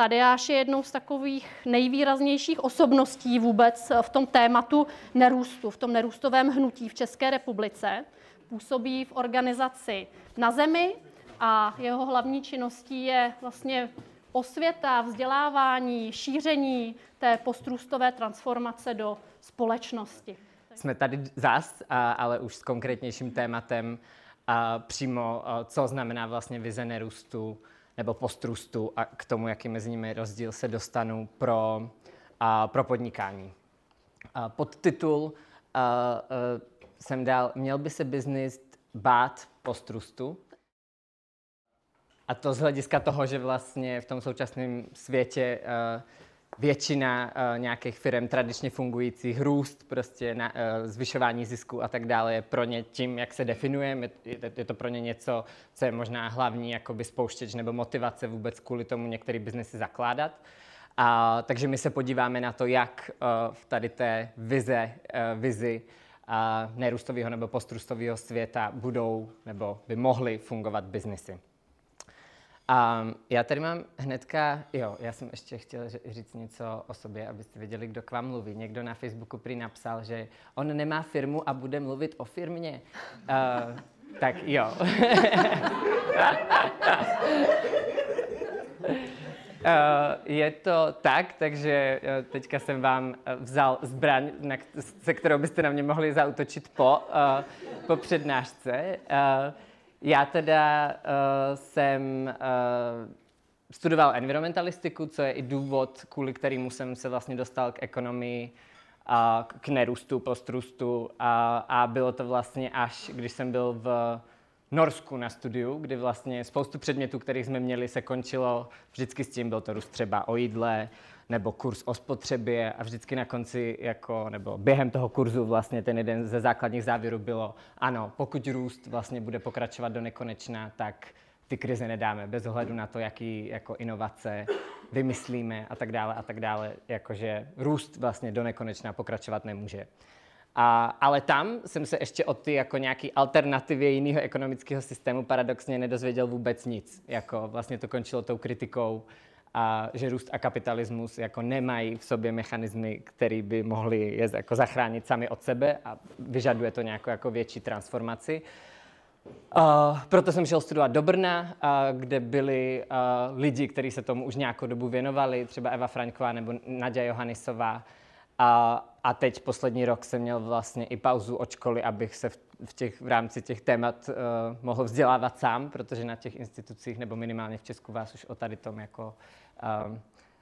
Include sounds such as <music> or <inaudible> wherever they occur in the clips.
Tadeáš je jednou z takových nejvýraznějších osobností vůbec v tom tématu nerůstu, v tom nerůstovém hnutí v České republice. Působí v organizaci Na zemi a jeho hlavní činností je vlastně osvěta, vzdělávání, šíření té postrůstové transformace do společnosti. Jsme tady zás, ale už s konkrétnějším tématem přímo, co znamená vlastně vize nerůstu nebo postrůstu a k tomu, jaký mezi nimi rozdíl se dostanu pro, pro podnikání. Podtitul jsem dal, měl by se biznis bát postrůstu, a to z hlediska toho, že vlastně v tom současném světě uh, většina uh, nějakých firm tradičně fungujících, růst, prostě na, uh, zvyšování zisku a tak dále je pro ně tím, jak se definuje. Je, je to pro ně něco, co je možná hlavní jakoby spouštěč nebo motivace vůbec kvůli tomu některý biznesy zakládat. A, takže my se podíváme na to, jak uh, v tady té vize, uh, vizi uh, nerůstového nebo postrůstového světa budou nebo by mohly fungovat biznesy. A já tady mám hnedka, jo, já jsem ještě chtěl říct něco o sobě, abyste věděli, kdo k vám mluví. Někdo na Facebooku prý napsal, že on nemá firmu a bude mluvit o firmě. Uh, tak jo. <laughs> Je to tak, takže teďka jsem vám vzal zbraň, se kterou byste na mě mohli zautočit po, uh, po přednášce. Já teda uh, jsem uh, studoval environmentalistiku, co je i důvod, kvůli kterému jsem se vlastně dostal k ekonomii a k nerůstu, postrůstu. A, a bylo to vlastně až, když jsem byl v Norsku na studiu, kdy vlastně spoustu předmětů, kterých jsme měli, se končilo vždycky s tím, byl to růst třeba o jídle, nebo kurz o spotřebě a vždycky na konci, jako, nebo během toho kurzu vlastně ten jeden ze základních závěrů bylo, ano, pokud růst vlastně bude pokračovat do nekonečna, tak ty krize nedáme, bez ohledu na to, jaký jako inovace vymyslíme a tak dále a tak dále, jakože růst vlastně do nekonečna pokračovat nemůže. A, ale tam jsem se ještě od ty jako nějaký alternativě jiného ekonomického systému paradoxně nedozvěděl vůbec nic. Jako vlastně to končilo tou kritikou a že růst a kapitalismus jako nemají v sobě mechanismy, které by mohly je jako zachránit sami od sebe a vyžaduje to nějakou jako větší transformaci. Uh, proto jsem šel studovat do Brna, uh, kde byli uh, lidi, kteří se tomu už nějakou dobu věnovali, třeba Eva Fraňková nebo Nadia Johannisová. A, a teď poslední rok jsem měl vlastně i pauzu od školy, abych se v, v, těch, v rámci těch témat uh, mohl vzdělávat sám, protože na těch institucích, nebo minimálně v Česku vás už o tady tom jako Ehm,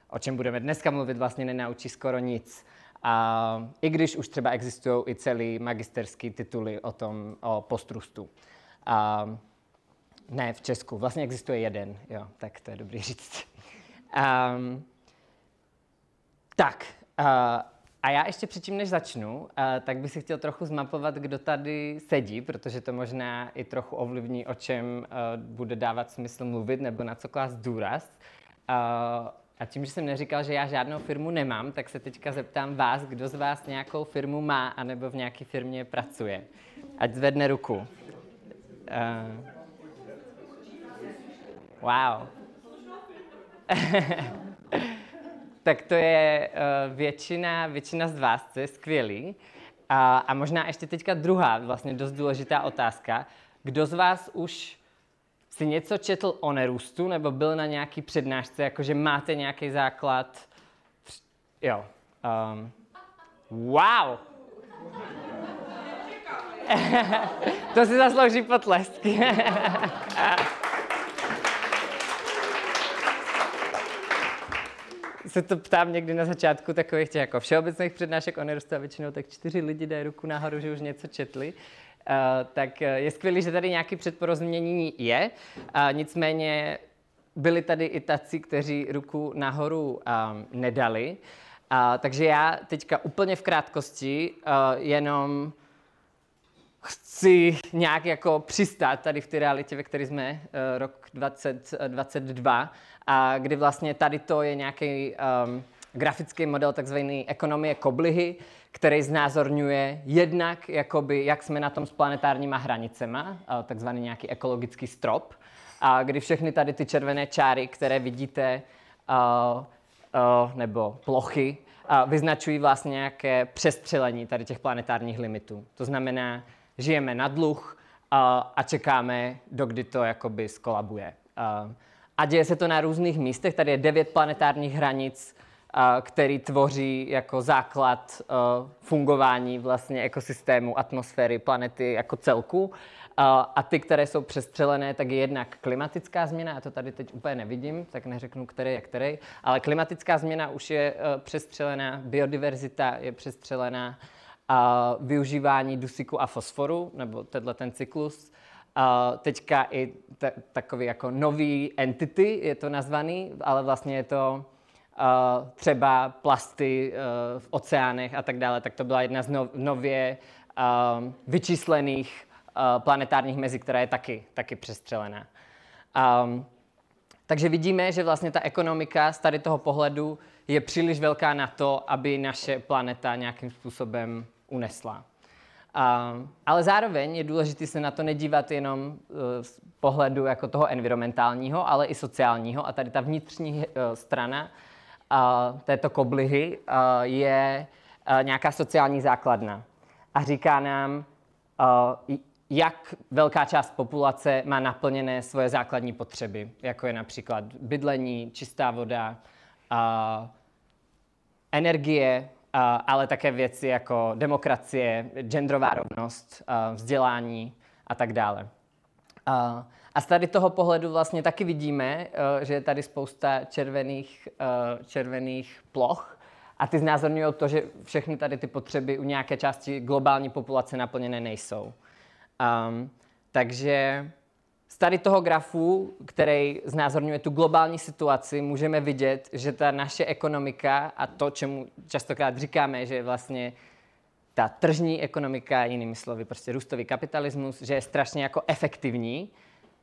o čem budeme dneska mluvit, vlastně nenaučí skoro nic. A I když už třeba existují i celý magisterský tituly o tom, o postrustu. A ne, v Česku. Vlastně existuje jeden, jo, tak to je dobrý říct. Um, <laughs> tak, uh, a já ještě předtím, než začnu, uh, tak bych si chtěl trochu zmapovat, kdo tady sedí, protože to možná i trochu ovlivní, o čem uh, bude dávat smysl mluvit nebo na co klást důraz. A tím, že jsem neříkal, že já žádnou firmu nemám, tak se teďka zeptám vás, kdo z vás nějakou firmu má, anebo v nějaké firmě pracuje. Ať zvedne ruku. Uh, wow. <laughs> tak to je uh, většina, většina z vás, co je skvělý. A, a možná ještě teďka druhá, vlastně dost důležitá otázka. Kdo z vás už si něco četl o nerůstu nebo byl na nějaký přednášce, jakože máte nějaký základ? Jo. Um, wow! <laughs> to si zaslouží potlesk. <laughs> se to ptám někdy na začátku takových těch jako všeobecných přednášek o nerůstu a většinou tak čtyři lidi dají ruku nahoru, že už něco četli. Eh, tak eh, je skvělé, že tady nějaký předporozumění je. Nicméně byli tady i taci, kteří ruku nahoru ehm, nedali. takže já teďka úplně v krátkosti eh, jenom chci nějak jako přistát tady v té realitě, ve které jsme rok 2022, a kdy vlastně tady to je nějaký um, grafický model takzvané ekonomie koblihy, který znázorňuje jednak, jakoby, jak jsme na tom s planetárníma hranicema, takzvaný nějaký ekologický strop, a kdy všechny tady ty červené čáry, které vidíte, uh, uh, nebo plochy uh, vyznačují vlastně nějaké přestřelení tady těch planetárních limitů. To znamená, žijeme na dluh uh, a čekáme, dokdy to jakoby skolabuje. Uh, a děje se to na různých místech. Tady je devět planetárních hranic, který tvoří jako základ fungování vlastně ekosystému, atmosféry, planety jako celku. A ty, které jsou přestřelené, tak je jednak klimatická změna, já to tady teď úplně nevidím, tak neřeknu, který je který, ale klimatická změna už je přestřelená, biodiverzita je přestřelená, a využívání dusíku a fosforu, nebo tenhle ten cyklus. A teďka i t- takový jako nový entity je to nazvaný, ale vlastně je to uh, třeba plasty uh, v oceánech a tak dále, tak to byla jedna z no, nově uh, vyčíslených uh, planetárních mezí, která je taky, taky přestřelená. Um, takže vidíme, že vlastně ta ekonomika z tady toho pohledu je příliš velká na to, aby naše planeta nějakým způsobem unesla. Uh, ale zároveň je důležité se na to nedívat jenom uh, z pohledu jako toho environmentálního, ale i sociálního. A tady ta vnitřní uh, strana uh, této koblihy uh, je uh, nějaká sociální základna. A říká nám, uh, jak velká část populace má naplněné svoje základní potřeby, jako je například bydlení, čistá voda, uh, energie, ale také věci jako demokracie, genderová rovnost, vzdělání a tak dále. A z tady toho pohledu vlastně taky vidíme, že je tady spousta červených, červených ploch a ty znázorňují to, že všechny tady ty potřeby u nějaké části globální populace naplněné nejsou. Um, takže z tady toho grafu, který znázorňuje tu globální situaci, můžeme vidět, že ta naše ekonomika a to, čemu častokrát říkáme, že je vlastně ta tržní ekonomika, jinými slovy, prostě růstový kapitalismus, že je strašně jako efektivní,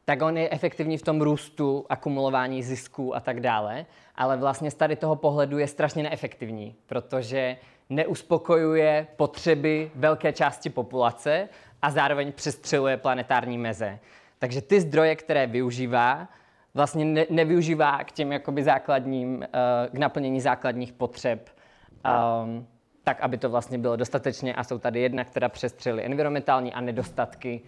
tak on je efektivní v tom růstu, akumulování zisků a tak dále, ale vlastně z tady toho pohledu je strašně neefektivní, protože neuspokojuje potřeby velké části populace a zároveň přestřeluje planetární meze. Takže ty zdroje, které využívá, vlastně ne, nevyužívá k těm jakoby základním, uh, k naplnění základních potřeb, um, tak, aby to vlastně bylo dostatečně. A jsou tady jedna, která přestřely environmentální a nedostatky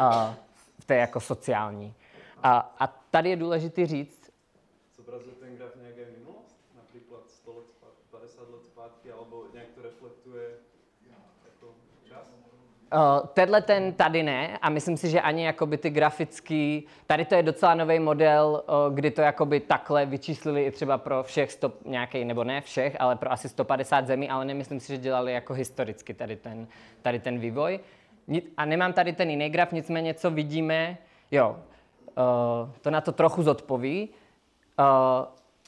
uh, v té jako sociální. A, a tady je důležité říct, Zobrazuje ten graf nějaké minulost? Například 100 let, 50 let zpátky, alebo nějak to reflektuje Uh, tenhle ten tady ne a myslím si, že ani jakoby ty grafický, tady to je docela nový model, uh, kdy to jakoby takhle vyčíslili i třeba pro všech stop, nějaký, nebo ne všech, ale pro asi 150 zemí, ale nemyslím si, že dělali jako historicky tady ten, tady ten vývoj. A nemám tady ten jiný graf, nicméně co vidíme, jo, uh, to na to trochu zodpoví. Uh,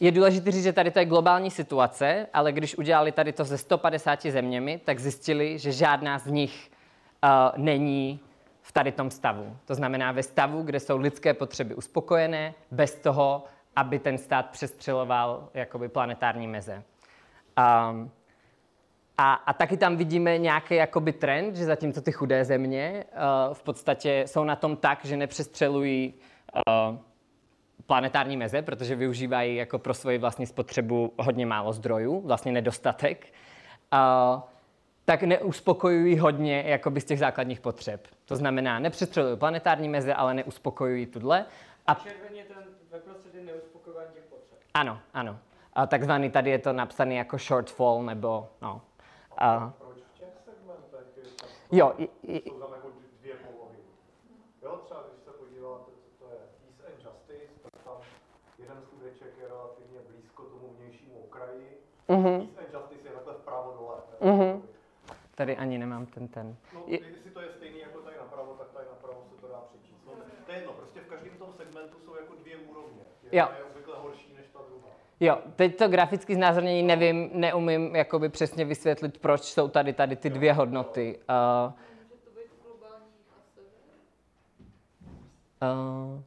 je důležité říct, že tady to je globální situace, ale když udělali tady to ze 150 zeměmi, tak zjistili, že žádná z nich není v tady tom stavu. To znamená ve stavu, kde jsou lidské potřeby uspokojené, bez toho, aby ten stát přestřeloval jakoby planetární meze. Um, a, a taky tam vidíme nějaký jakoby trend, že zatímco ty chudé země uh, v podstatě jsou na tom tak, že nepřestřelují uh, planetární meze, protože využívají jako pro svoji vlastní spotřebu hodně málo zdrojů, vlastně nedostatek. Uh, tak neuspokojují hodně jakoby z těch základních potřeb. To znamená, nepřestřelují planetární meze, ale neuspokojují tuhle. A červeně ten ve prostředí neuspokojování těch potřeb. Ano, ano. A takzvaný tady je to napsané jako shortfall, nebo no. A... Proč v těch segmentech je tak, jo, i, i, jsou tam jako dvě polohy? Jo, třeba když se podíváte, co to je Peace and Justice, tak tam jeden studeček je relativně blízko tomu vnějšímu okraji. Peace and Justice je takhle vpravo dole. uh-huh. Tady ani nemám ten ten. No, Je- jestli to je stejný jako tady napravo, tak tady napravo se to dá přečíst. No, to je jedno, prostě v každém tom segmentu jsou jako dvě úrovně. Jo. Jedna je obvykle horší než ta druhá. Jo, teď to grafické znázornění nevím, neumím jakoby přesně vysvětlit, proč jsou tady tady ty dvě hodnoty. Uh, Může to být globální a sever? uh,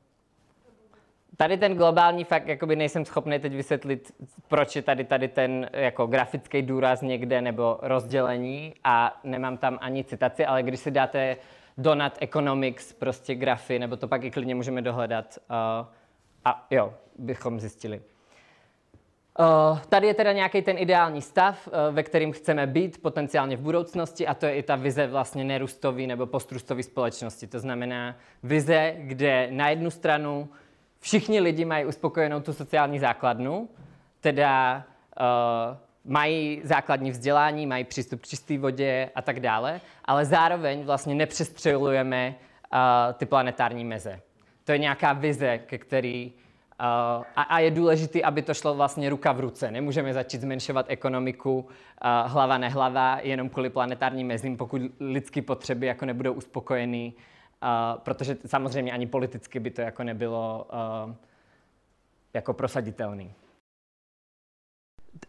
tady ten globální fakt, jakoby nejsem schopný teď vysvětlit, proč je tady tady ten jako grafický důraz někde nebo rozdělení a nemám tam ani citaci, ale když si dáte Donut Economics, prostě grafy, nebo to pak i klidně můžeme dohledat uh, a jo, bychom zjistili. Uh, tady je teda nějaký ten ideální stav, uh, ve kterým chceme být potenciálně v budoucnosti a to je i ta vize vlastně nerůstový nebo postrůstový společnosti. To znamená vize, kde na jednu stranu všichni lidi mají uspokojenou tu sociální základnu, teda uh, mají základní vzdělání, mají přístup k čisté vodě a tak dále, ale zároveň vlastně nepřestřelujeme uh, ty planetární meze. To je nějaká vize, ke který uh, a, a je důležité, aby to šlo vlastně ruka v ruce. Nemůžeme začít zmenšovat ekonomiku uh, hlava nehlava jenom kvůli planetárním mezím, pokud lidské potřeby jako nebudou uspokojený, uh, protože samozřejmě ani politicky by to jako nebylo uh, jako prosaditelný.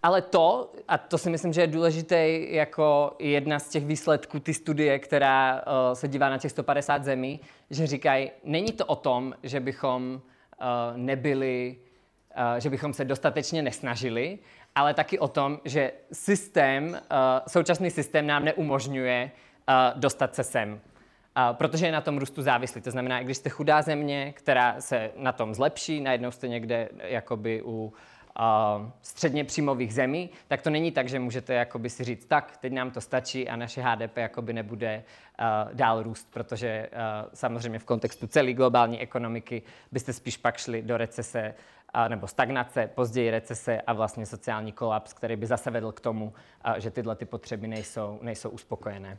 Ale to, a to si myslím, že je důležité jako jedna z těch výsledků ty studie, která uh, se dívá na těch 150 zemí, že říkají, není to o tom, že bychom uh, nebyli, uh, že bychom se dostatečně nesnažili, ale taky o tom, že systém, uh, současný systém nám neumožňuje uh, dostat se sem. Protože je na tom růstu závislý. To znamená, když jste chudá země, která se na tom zlepší, najednou jste někde jakoby u středně příjmových zemí, tak to není tak, že můžete jakoby si říct, tak, teď nám to stačí a naše HDP jakoby nebude uh, dál růst, protože uh, samozřejmě v kontextu celé globální ekonomiky byste spíš pak šli do recese uh, nebo stagnace, později recese a vlastně sociální kolaps, který by zase vedl k tomu, uh, že tyhle ty potřeby nejsou, nejsou uspokojené.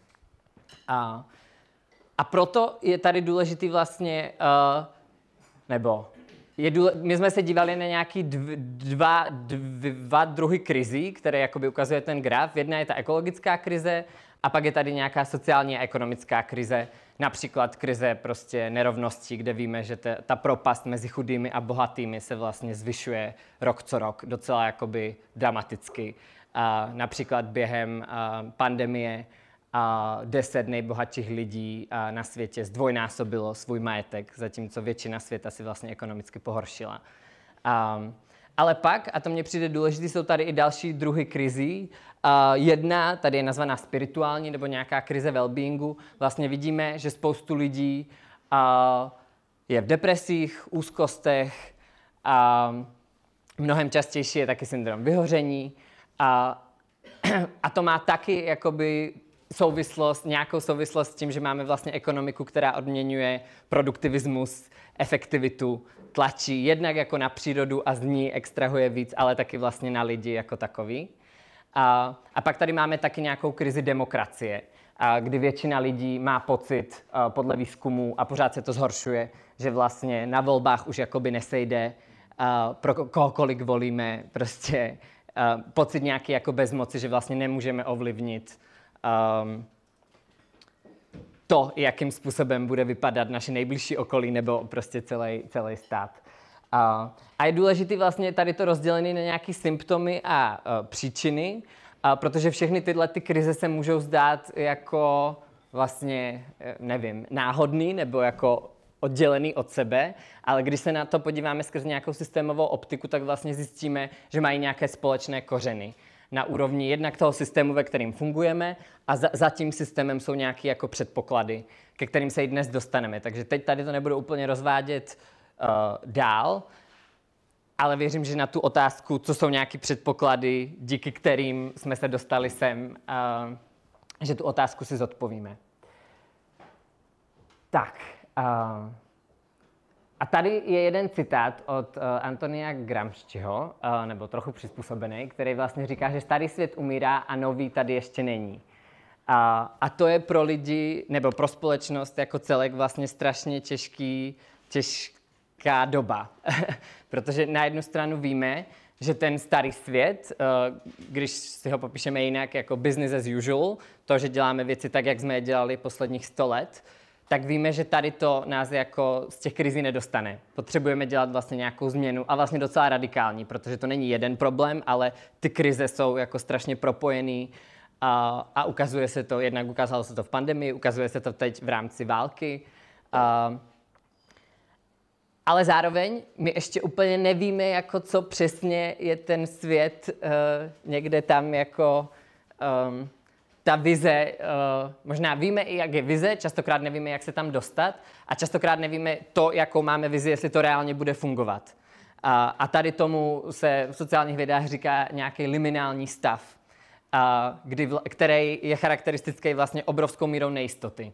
Uh, a proto je tady důležitý vlastně, uh, nebo je důle, my jsme se dívali na nějaký dv, dva, dva druhy krizí, které jakoby ukazuje ten graf. Jedna je ta ekologická krize a pak je tady nějaká sociální a ekonomická krize, například krize prostě nerovností, kde víme, že te, ta propast mezi chudými a bohatými se vlastně zvyšuje rok co rok, docela jakoby dramaticky. A například během a, pandemie deset nejbohatších lidí na světě zdvojnásobilo svůj majetek, zatímco většina světa si vlastně ekonomicky pohoršila. Ale pak, a to mně přijde důležité, jsou tady i další druhy krizí. Jedna, tady je nazvaná spirituální nebo nějaká krize wellbeingu. Vlastně vidíme, že spoustu lidí je v depresích, úzkostech a mnohem častější je taky syndrom vyhoření. A, <clears throat> a to má taky jakoby souvislost, nějakou souvislost s tím, že máme vlastně ekonomiku, která odměňuje produktivismus, efektivitu, tlačí jednak jako na přírodu a z ní extrahuje víc, ale taky vlastně na lidi jako takový. A, a pak tady máme taky nějakou krizi demokracie, a kdy většina lidí má pocit a, podle výzkumů a pořád se to zhoršuje, že vlastně na volbách už jakoby nesejde a, pro kohokoliv volíme, prostě a, pocit nějaký jako bezmoci, že vlastně nemůžeme ovlivnit um, to, jakým způsobem bude vypadat naše nejbližší okolí nebo prostě celý, celý stát. Uh, a je důležité vlastně tady to rozdělené na nějaké symptomy a uh, příčiny, uh, protože všechny tyhle ty krize se můžou zdát jako vlastně, eh, nevím, náhodný nebo jako oddělený od sebe, ale když se na to podíváme skrze nějakou systémovou optiku, tak vlastně zjistíme, že mají nějaké společné kořeny na úrovni jednak toho systému, ve kterým fungujeme a za, za tím systémem jsou nějaké jako předpoklady, ke kterým se i dnes dostaneme. Takže teď tady to nebudu úplně rozvádět uh, dál, ale věřím, že na tu otázku, co jsou nějaké předpoklady, díky kterým jsme se dostali sem, uh, že tu otázku si zodpovíme. Tak, uh, a tady je jeden citát od uh, Antonia Gramsciho, uh, nebo trochu přizpůsobený, který vlastně říká, že starý svět umírá a nový tady ještě není. A, a to je pro lidi, nebo pro společnost jako celek vlastně strašně těžký, těžká doba. <laughs> Protože na jednu stranu víme, že ten starý svět, uh, když si ho popíšeme jinak jako business as usual, to, že děláme věci tak, jak jsme je dělali posledních 100 let, tak víme, že tady to nás jako z těch krizí nedostane. Potřebujeme dělat vlastně nějakou změnu a vlastně docela radikální, protože to není jeden problém, ale ty krize jsou jako strašně propojený a, a ukazuje se to, jednak ukázalo se to v pandemii, ukazuje se to teď v rámci války. A, ale zároveň my ještě úplně nevíme, jako co přesně je ten svět uh, někde tam jako um, ta vize, uh, možná víme i, jak je vize, častokrát nevíme, jak se tam dostat a častokrát nevíme to, jakou máme vizi, jestli to reálně bude fungovat. A, tady tomu se v sociálních vědách říká nějaký liminální stav, kdy, který je charakteristický vlastně obrovskou mírou nejistoty.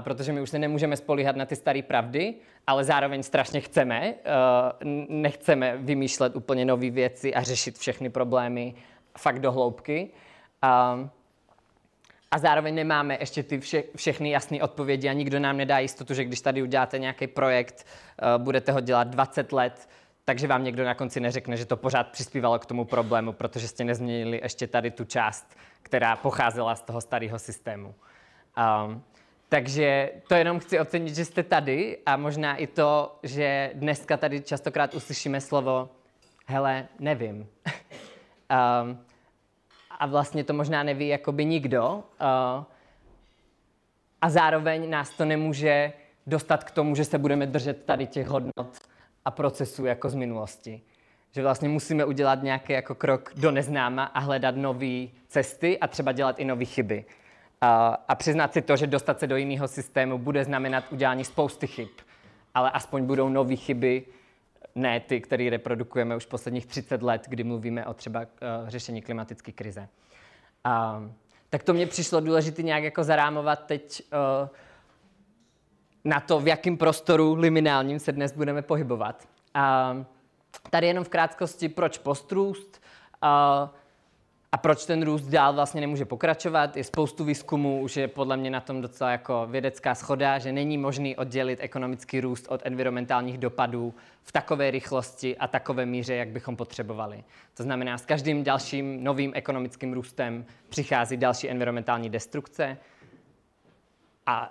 Protože my už se nemůžeme spolíhat na ty staré pravdy, ale zároveň strašně chceme. A, nechceme vymýšlet úplně nové věci a řešit všechny problémy fakt do hloubky. A zároveň nemáme ještě ty vše, všechny jasné odpovědi a nikdo nám nedá jistotu, že když tady uděláte nějaký projekt, uh, budete ho dělat 20 let, takže vám někdo na konci neřekne, že to pořád přispívalo k tomu problému, protože jste nezměnili ještě tady tu část, která pocházela z toho starého systému. Um, takže to jenom chci ocenit, že jste tady a možná i to, že dneska tady častokrát uslyšíme slovo hele, nevím. um, <laughs> a vlastně to možná neví jakoby nikdo. Uh, a zároveň nás to nemůže dostat k tomu, že se budeme držet tady těch hodnot a procesů jako z minulosti. Že vlastně musíme udělat nějaký jako krok do neznáma a hledat nové cesty a třeba dělat i nové chyby. Uh, a přiznat si to, že dostat se do jiného systému bude znamenat udělání spousty chyb, ale aspoň budou nové chyby, ne ty, které reprodukujeme už posledních 30 let, kdy mluvíme o třeba uh, řešení klimatické krize. Uh, tak to mě přišlo důležité nějak jako zarámovat teď uh, na to, v jakém prostoru liminálním se dnes budeme pohybovat. Uh, tady jenom v krátkosti, proč postrůst. Uh, a proč ten růst dál vlastně nemůže pokračovat? Je spoustu výzkumů, už je podle mě na tom docela jako vědecká schoda, že není možný oddělit ekonomický růst od environmentálních dopadů v takové rychlosti a takové míře, jak bychom potřebovali. To znamená, s každým dalším novým ekonomickým růstem přichází další environmentální destrukce a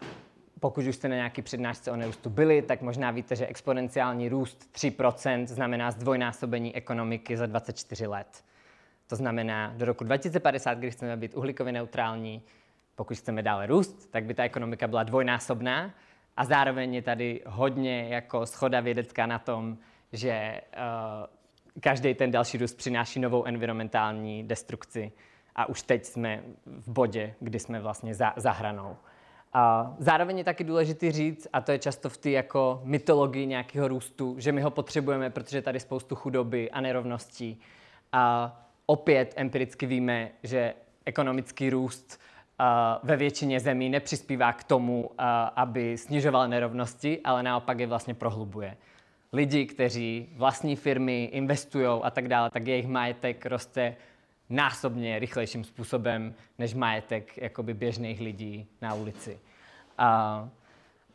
pokud už jste na nějaký přednášce o nerůstu byli, tak možná víte, že exponenciální růst 3% znamená zdvojnásobení ekonomiky za 24 let. To znamená, do roku 2050, když chceme být uhlíkově neutrální, pokud chceme dále růst, tak by ta ekonomika byla dvojnásobná. A zároveň je tady hodně jako schoda vědecká na tom, že uh, každý ten další růst přináší novou environmentální destrukci. A už teď jsme v bodě, kdy jsme vlastně za, za hranou. A zároveň je taky důležité říct, a to je často v té jako mytologii nějakého růstu, že my ho potřebujeme, protože tady spoustu chudoby a nerovností. A opět empiricky víme, že ekonomický růst uh, ve většině zemí nepřispívá k tomu, uh, aby snižoval nerovnosti, ale naopak je vlastně prohlubuje. Lidi, kteří vlastní firmy investují a tak dále, tak jejich majetek roste násobně rychlejším způsobem než majetek jakoby běžných lidí na ulici. Uh,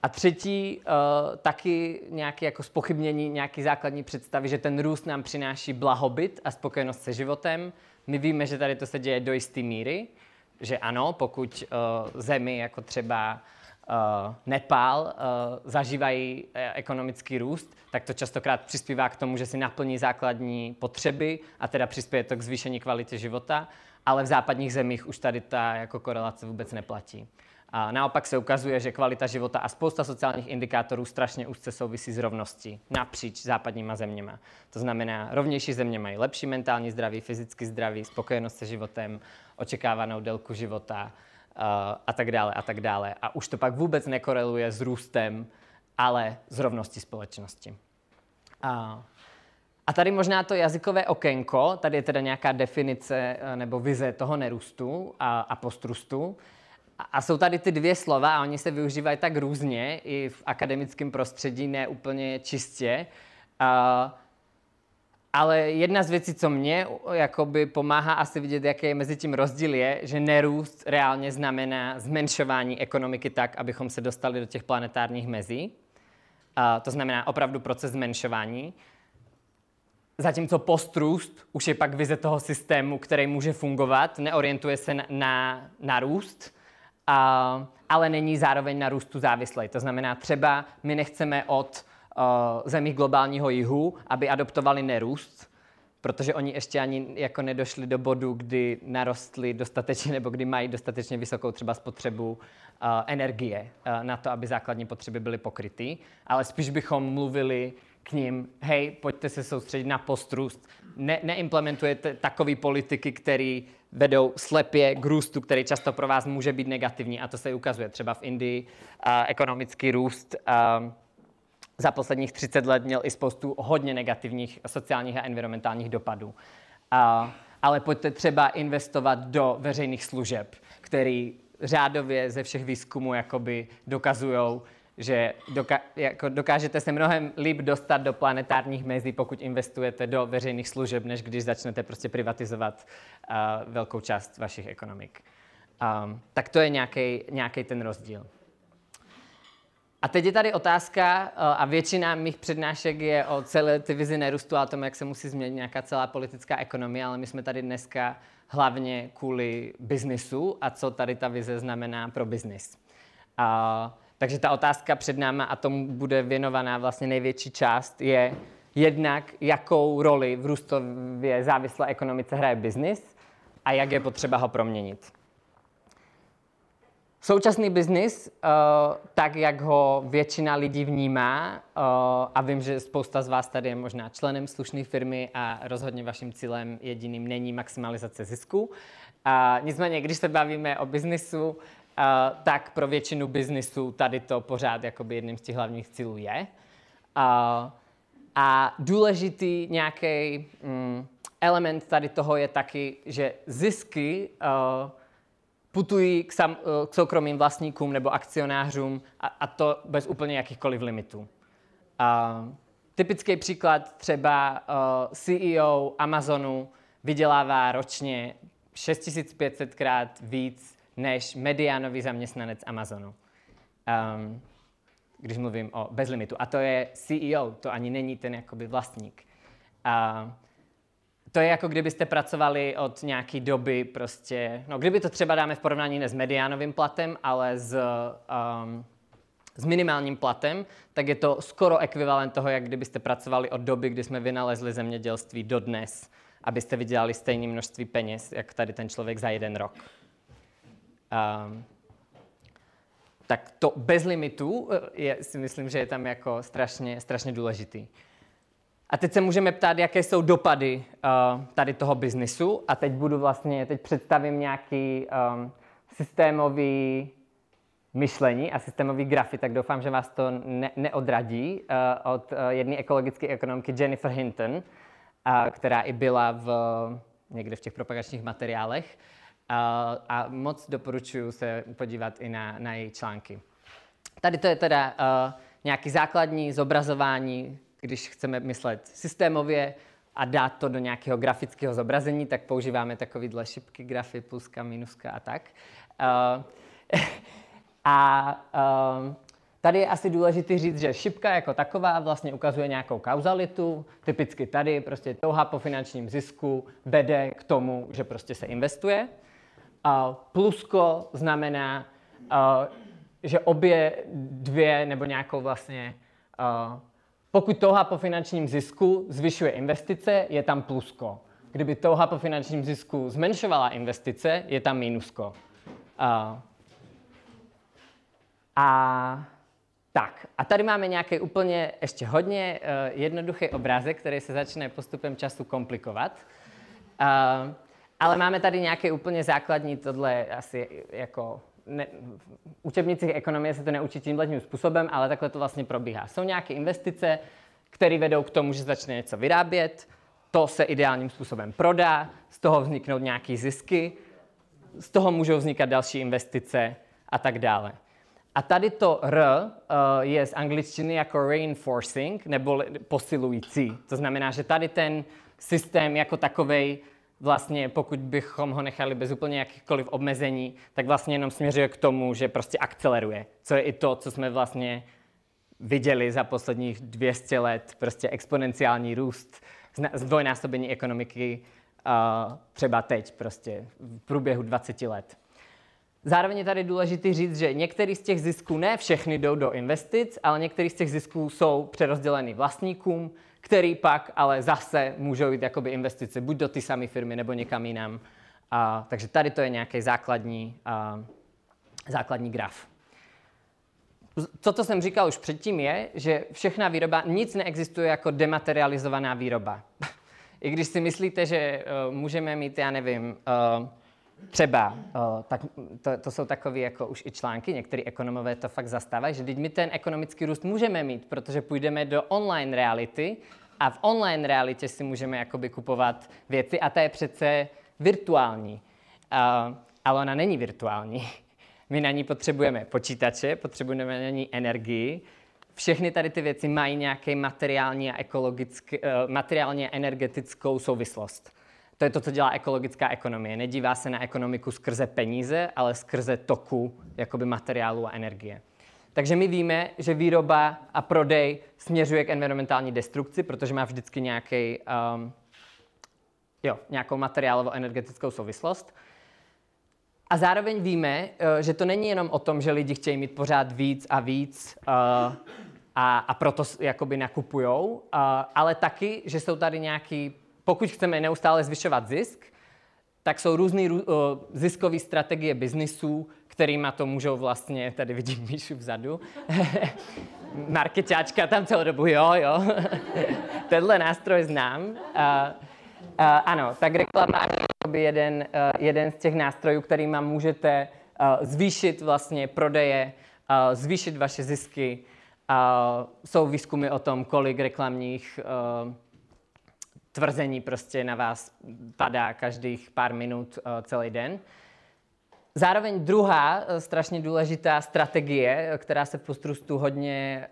a třetí, uh, taky nějaké jako spochybnění nějaký základní představy, že ten růst nám přináší blahobyt a spokojenost se životem. My víme, že tady to se děje do jisté míry, že ano, pokud uh, zemi jako třeba uh, Nepál uh, zažívají ekonomický růst, tak to častokrát přispívá k tomu, že si naplní základní potřeby a teda přispěje to k zvýšení kvality života, ale v západních zemích už tady ta jako korelace vůbec neplatí. A naopak se ukazuje, že kvalita života a spousta sociálních indikátorů strašně úzce souvisí s rovností napříč západníma zeměma. To znamená, rovnější země mají lepší mentální zdraví, fyzicky zdraví, spokojenost se životem, očekávanou délku života uh, a tak dále a tak dále. A už to pak vůbec nekoreluje s růstem, ale s rovností společnosti. Uh, a tady možná to jazykové okénko, tady je teda nějaká definice uh, nebo vize toho nerůstu a, a postrustu. A jsou tady ty dvě slova a oni se využívají tak různě i v akademickém prostředí, ne úplně čistě. Uh, ale jedna z věcí, co mě jakoby pomáhá asi vidět, jaký je mezi tím rozdíl, je, že nerůst reálně znamená zmenšování ekonomiky tak, abychom se dostali do těch planetárních mezí. Uh, to znamená opravdu proces zmenšování. Zatímco postrůst už je pak vize toho systému, který může fungovat, neorientuje se na, na, na růst, ale není zároveň na růstu závislý. To znamená, třeba my nechceme od uh, zemí globálního jihu, aby adoptovali nerůst, protože oni ještě ani jako nedošli do bodu, kdy narostli dostatečně nebo kdy mají dostatečně vysokou třeba spotřebu uh, energie uh, na to, aby základní potřeby byly pokryty, ale spíš bychom mluvili k ním, hej, pojďte se soustředit na postrůst, ne, neimplementujete takové politiky, které vedou slepě k růstu, který často pro vás může být negativní a to se ukazuje třeba v Indii. Uh, ekonomický růst uh, za posledních 30 let měl i spoustu hodně negativních sociálních a environmentálních dopadů. A, ale pojďte třeba investovat do veřejných služeb, který řádově ze všech výzkumů jakoby dokazují, že doka- jako dokážete se mnohem líp dostat do planetárních mezí, pokud investujete do veřejných služeb, než když začnete prostě privatizovat uh, velkou část vašich ekonomik. Um, tak to je nějaký ten rozdíl. A teď je tady otázka, a většina mých přednášek je o celé ty vizi nerůstu a tom, jak se musí změnit nějaká celá politická ekonomie, ale my jsme tady dneska hlavně kvůli biznisu a co tady ta vize znamená pro biznis. A, takže ta otázka před náma, a tomu bude věnovaná vlastně největší část, je jednak, jakou roli v růstově závislé ekonomice hraje biznis a jak je potřeba ho proměnit. Současný biznis, uh, tak jak ho většina lidí vnímá, uh, a vím, že spousta z vás tady je možná členem slušné firmy a rozhodně vaším cílem jediným není maximalizace zisku. Nicméně, když se bavíme o biznisu, tak pro většinu biznisu tady to pořád jakoby jedním z těch hlavních cílů je. Uh, a důležitý nějaký um, element tady toho je taky, že zisky uh, putují k, sam, eh, k soukromým vlastníkům nebo akcionářům a, a to bez úplně jakýchkoliv limitů. Uh, typický příklad třeba uh, eh, CEO Amazonu vydělává ročně 6500 krát víc než mediánový zaměstnanec Amazonu. Um, když mluvím o bezlimitu. A to je CEO, to ani není ten jakoby vlastník. Uh, to je jako kdybyste pracovali od nějaké doby prostě, no kdyby to třeba dáme v porovnání ne s mediánovým platem, ale s, um, s minimálním platem, tak je to skoro ekvivalent toho, jak kdybyste pracovali od doby, kdy jsme vynalezli zemědělství do dnes, abyste vydělali stejné množství peněz, jak tady ten člověk za jeden rok. Um, tak to bez limitů eh, je, si myslím, že je tam jako strašně, strašně důležitý. A teď se můžeme ptát, jaké jsou dopady uh, tady toho biznisu. A teď budu vlastně, teď představím nějaký um, systémový myšlení a systémový grafy, tak doufám, že vás to ne- neodradí uh, od uh, jedné ekologické ekonomky Jennifer Hinton, uh, která i byla v, někde v těch propagačních materiálech. A moc doporučuji se podívat i na, na její články. Tady to je teda uh, nějaký základní zobrazování když chceme myslet systémově a dát to do nějakého grafického zobrazení, tak používáme takovýhle šipky, grafy, pluska, minuska a tak. Uh, <laughs> a uh, tady je asi důležité říct, že šipka jako taková vlastně ukazuje nějakou kauzalitu. Typicky tady prostě touha po finančním zisku vede k tomu, že prostě se investuje. Plusko znamená, uh, že obě dvě nebo nějakou vlastně uh, pokud touha po finančním zisku zvyšuje investice, je tam plusko. Kdyby touha po finančním zisku zmenšovala investice, je tam mínusko. A, a tak, a tady máme nějaký úplně ještě hodně uh, jednoduchý obrázek, který se začne postupem času komplikovat. Uh, ale máme tady nějaký úplně základní, tohle asi jako ne, v učebnicích ekonomie se to neučí tímhle způsobem, ale takhle to vlastně probíhá. Jsou nějaké investice, které vedou k tomu, že začne něco vyrábět, to se ideálním způsobem prodá, z toho vzniknou nějaké zisky, z toho můžou vznikat další investice a tak dále. A tady to R uh, je z angličtiny jako reinforcing, nebo posilující. To znamená, že tady ten systém jako takovej vlastně pokud bychom ho nechali bez úplně jakýchkoliv omezení, tak vlastně jenom směřuje k tomu, že prostě akceleruje. Co je i to, co jsme vlastně viděli za posledních 200 let, prostě exponenciální růst, zdvojnásobení ekonomiky třeba teď, prostě v průběhu 20 let. Zároveň je tady důležité říct, že některý z těch zisků, ne všechny jdou do investic, ale některý z těch zisků jsou přerozděleny vlastníkům, který pak ale zase můžou jít jakoby investice buď do ty samé firmy nebo někam jinam. A, takže tady to je nějaký základní, a, základní graf. To, co jsem říkal už předtím, je, že všechna výroba, nic neexistuje jako dematerializovaná výroba. <laughs> I když si myslíte, že uh, můžeme mít, já nevím, uh, třeba, uh, tak to, to jsou takové jako už i články, některé ekonomové to fakt zastávají, že teď my ten ekonomický růst můžeme mít, protože půjdeme do online reality a v online realitě si můžeme jakoby kupovat věci a ta je přece virtuální. Uh, ale ona není virtuální. <laughs> My na ní potřebujeme počítače, potřebujeme na ní energii. Všechny tady ty věci mají nějaký materiální a, ekologický, materiální a energetickou souvislost. To je to, co dělá ekologická ekonomie. Nedívá se na ekonomiku skrze peníze, ale skrze toku jakoby materiálu a energie. Takže my víme, že výroba a prodej směřuje k environmentální destrukci, protože má vždycky nějaký, um, jo, nějakou materiálovo-energetickou souvislost. A zároveň víme, uh, že to není jenom o tom, že lidi chtějí mít pořád víc a víc uh, a, a proto jakoby nakupujou, uh, ale taky, že jsou tady nějaký, pokud chceme neustále zvyšovat zisk, tak jsou různé uh, ziskové strategie biznisů, kterýma to můžou vlastně, tady vidím Míšu vzadu, <laughs> marketáčka tam celou dobu, jo, jo, <laughs> tenhle nástroj znám. Uh, uh, ano, tak reklama je jeden, uh, jeden z těch nástrojů, kterýma můžete uh, zvýšit vlastně prodeje, uh, zvýšit vaše zisky. Uh, jsou výzkumy o tom, kolik reklamních uh, tvrzení prostě na vás padá každých pár minut uh, celý den. Zároveň druhá uh, strašně důležitá strategie, která se v postrustu hodně,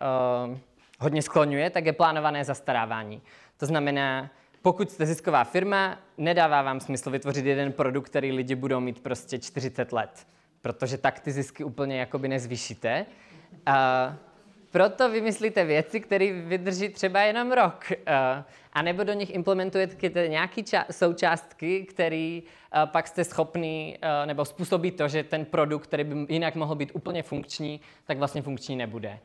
hodně skloňuje, tak je plánované zastarávání. To znamená, pokud jste zisková firma, nedává vám smysl vytvořit jeden produkt, který lidi budou mít prostě 40 let, protože tak ty zisky úplně jakoby nezvýšíte. Proto vymyslíte věci, které vydrží třeba jenom rok. Uh, a nebo do nich implementujete nějaké součástky, které uh, pak jste schopný, uh, nebo způsobí to, že ten produkt, který by jinak mohl být úplně funkční, tak vlastně funkční nebude.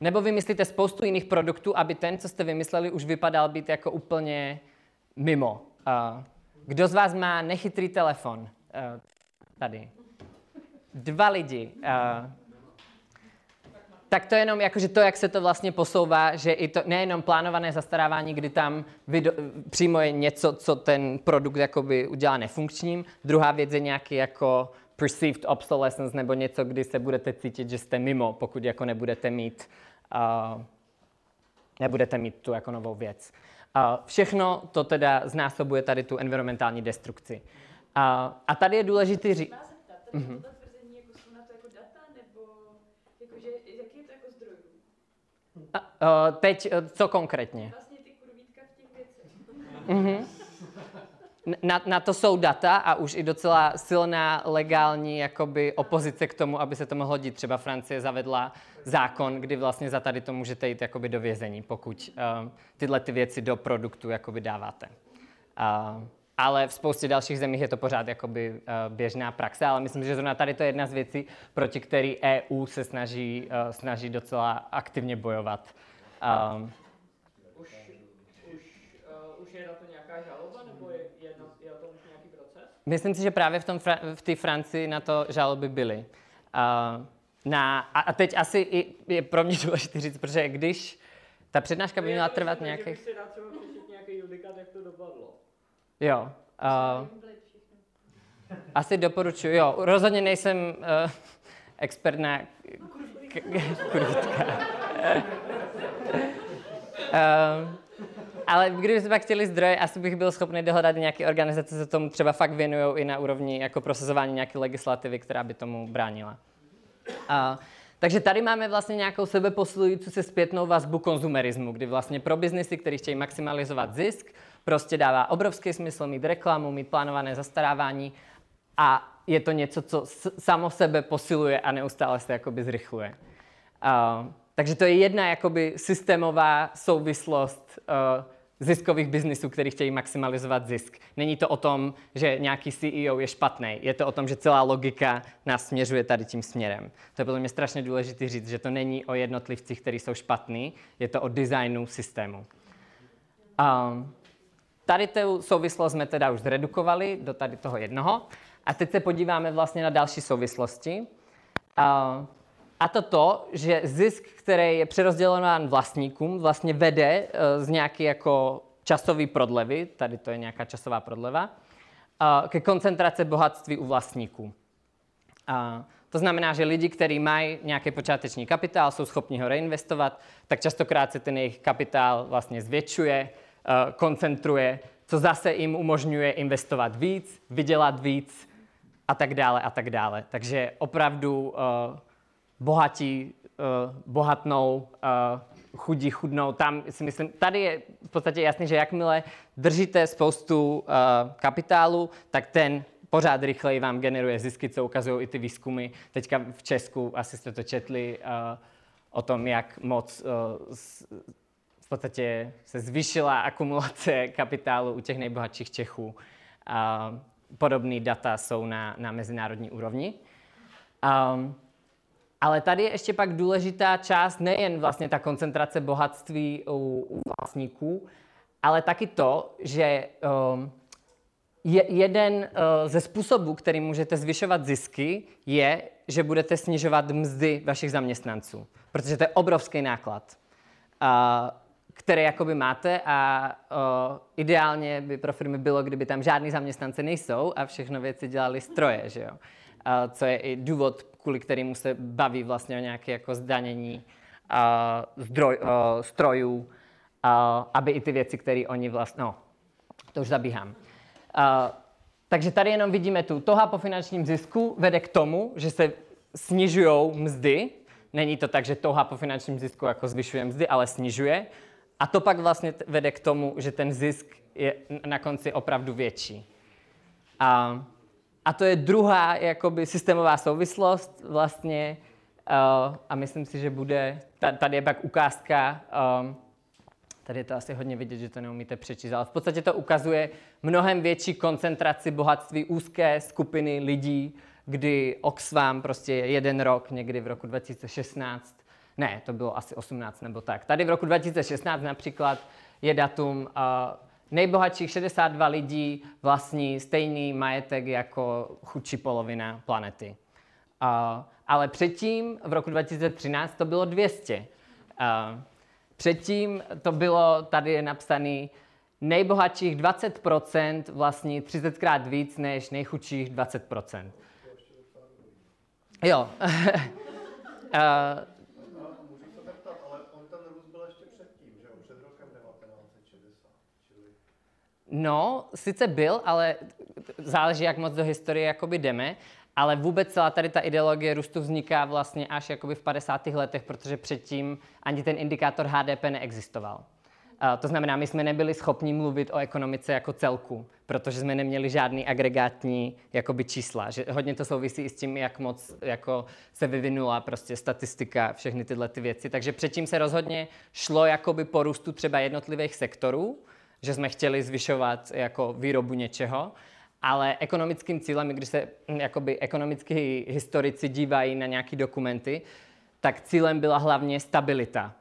Nebo vymyslíte spoustu jiných produktů, aby ten, co jste vymysleli, už vypadal být jako úplně mimo. Kdo z vás má nechytrý telefon? Tady. Dva lidi. Tak to je jenom jakože to, jak se to vlastně posouvá, že i to nejenom plánované zastarávání, kdy tam vydo, přímo je něco, co ten produkt jakoby udělá nefunkčním. Druhá věc je nějaký jako perceived obsolescence nebo něco, kdy se budete cítit, že jste mimo, pokud jako nebudete mít, uh, nebudete mít tu jako novou věc. Uh, všechno to teda znásobuje tady tu environmentální destrukci. Uh, a tady je důležité říct... Mm-hmm. Jako jsou na to jako data, nebo jakože, jaký je to jako zdrojů? Uh, teď, uh, co konkrétně? Vlastně ty kurvítka v těch věcech. Mm-hmm. Na, na to jsou data a už i docela silná legální jakoby, opozice k tomu, aby se to mohlo dít. Třeba Francie zavedla zákon, kdy vlastně za tady to můžete jít jakoby, do vězení, pokud uh, tyhle ty věci do produktu jakoby, dáváte. Uh, ale v spoustě dalších zemích je to pořád jakoby, uh, běžná praxe, ale myslím, že zrovna tady to je jedna z věcí, proti které EU se snaží, uh, snaží docela aktivně bojovat. Um, Už, už, uh, už je na to nějaká žaloba, nebo je, je, na, je na to už nějaký proces? Myslím si, že právě v, tom, v té Francii na to žaloby byly. Uh, na, a, a teď asi i, je pro mě <laughs> důležité říct, protože když ta přednáška by měla trvat nějakých... nějakých... Že bych si dá třeba přečet nějaký judikát, jak to dopadlo. Jo. Uh, asi doporučuji, jo. Rozhodně nejsem uh, expert na k- k- kurvítka. uh, ale kdybyste pak chtěli zdroje, asi bych byl schopný dohledat nějaké organizace, co tomu třeba fakt věnují i na úrovni jako prosazování nějaké legislativy, která by tomu bránila. Uh, takže tady máme vlastně nějakou sebeposilující se zpětnou vazbu konzumerismu, kdy vlastně pro biznesy, který chtějí maximalizovat zisk, prostě dává obrovský smysl mít reklamu, mít plánované zastarávání a je to něco, co samo sebe posiluje a neustále se jakoby zrychluje. Uh, takže to je jedna jakoby systémová souvislost uh, ziskových biznisů, který chtějí maximalizovat zisk. Není to o tom, že nějaký CEO je špatný. Je to o tom, že celá logika nás směřuje tady tím směrem. To je podle mě strašně důležité říct, že to není o jednotlivcích, kteří jsou špatní, je to o designu systému. Um, tady tu souvislost jsme teda už zredukovali do tady toho jednoho. A teď se podíváme vlastně na další souvislosti. Uh, a to to, že zisk, který je přerozdělován vlastníkům, vlastně vede uh, z nějaké jako časové prodlevy, tady to je nějaká časová prodleva, uh, ke koncentraci bohatství u vlastníků. Uh, to znamená, že lidi, kteří mají nějaký počáteční kapitál, jsou schopni ho reinvestovat, tak častokrát se ten jejich kapitál vlastně zvětšuje, koncentruje, co zase jim umožňuje investovat víc, vydělat víc a tak dále a tak dále. Takže opravdu uh, bohatí uh, bohatnou, chudí chudnou. Tam si myslím, tady je v podstatě jasný, že jakmile držíte spoustu kapitálu, tak ten pořád rychleji vám generuje zisky, co ukazují i ty výzkumy. Teďka v Česku, asi jste to četli, o tom, jak moc v podstatě se zvýšila akumulace kapitálu u těch nejbohatších Čechů. Uh, podobné data jsou na, na mezinárodní úrovni. Um, ale tady je ještě pak důležitá část, nejen vlastně ta koncentrace bohatství u, u vlastníků, ale taky to, že um, je, jeden uh, ze způsobů, který můžete zvyšovat zisky, je, že budete snižovat mzdy vašich zaměstnanců, protože to je obrovský náklad, uh, který jakoby máte a uh, ideálně by pro firmy bylo, kdyby tam žádný zaměstnance nejsou a všechno věci dělali stroje, že jo? Uh, co je i důvod, kvůli kterému se baví vlastně o nějaké jako zdanění uh, zdroj, uh, strojů, uh, aby i ty věci, které oni vlastně, no, to už zabíhám. Uh, takže tady jenom vidíme tu toha po finančním zisku vede k tomu, že se snižují mzdy. Není to tak, že toha po finančním zisku jako zvyšuje mzdy, ale snižuje. A to pak vlastně vede k tomu, že ten zisk je na konci opravdu větší. A, a to je druhá jakoby systémová souvislost vlastně. Uh, a myslím si, že bude, tady je pak ukázka, um, Tady je to asi hodně vidět, že to neumíte přečíst, ale v podstatě to ukazuje mnohem větší koncentraci bohatství úzké skupiny lidí, kdy Oxfam prostě jeden rok, někdy v roku 2016, ne, to bylo asi 18 nebo tak. Tady v roku 2016 například je datum uh, nejbohatších 62 lidí vlastní stejný majetek jako chudší polovina planety. Uh, ale předtím, v roku 2013, to bylo 200. Uh, Předtím to bylo, tady je napsaný, nejbohatších 20% vlastní 30krát víc než nejchudších 20%. Jo. <laughs> uh, Můžu se zeptat, ale on ten růst byl ještě předtím, že jo? Před rokem 1960. Čili... No, sice byl, ale záleží, jak moc do historie jakoby jdeme. Ale vůbec celá tady ta ideologie růstu vzniká vlastně až jakoby v 50. letech, protože předtím ani ten indikátor HDP neexistoval. Uh, to znamená, my jsme nebyli schopni mluvit o ekonomice jako celku, protože jsme neměli žádný agregátní jakoby, čísla. Že hodně to souvisí i s tím, jak moc jako, se vyvinula prostě statistika, všechny tyhle ty věci. Takže předtím se rozhodně šlo jakoby, po růstu třeba jednotlivých sektorů, že jsme chtěli zvyšovat jako výrobu něčeho, ale ekonomickým cílem, když se hm, jakoby ekonomický historici dívají na nějaké dokumenty, tak cílem byla hlavně stabilita.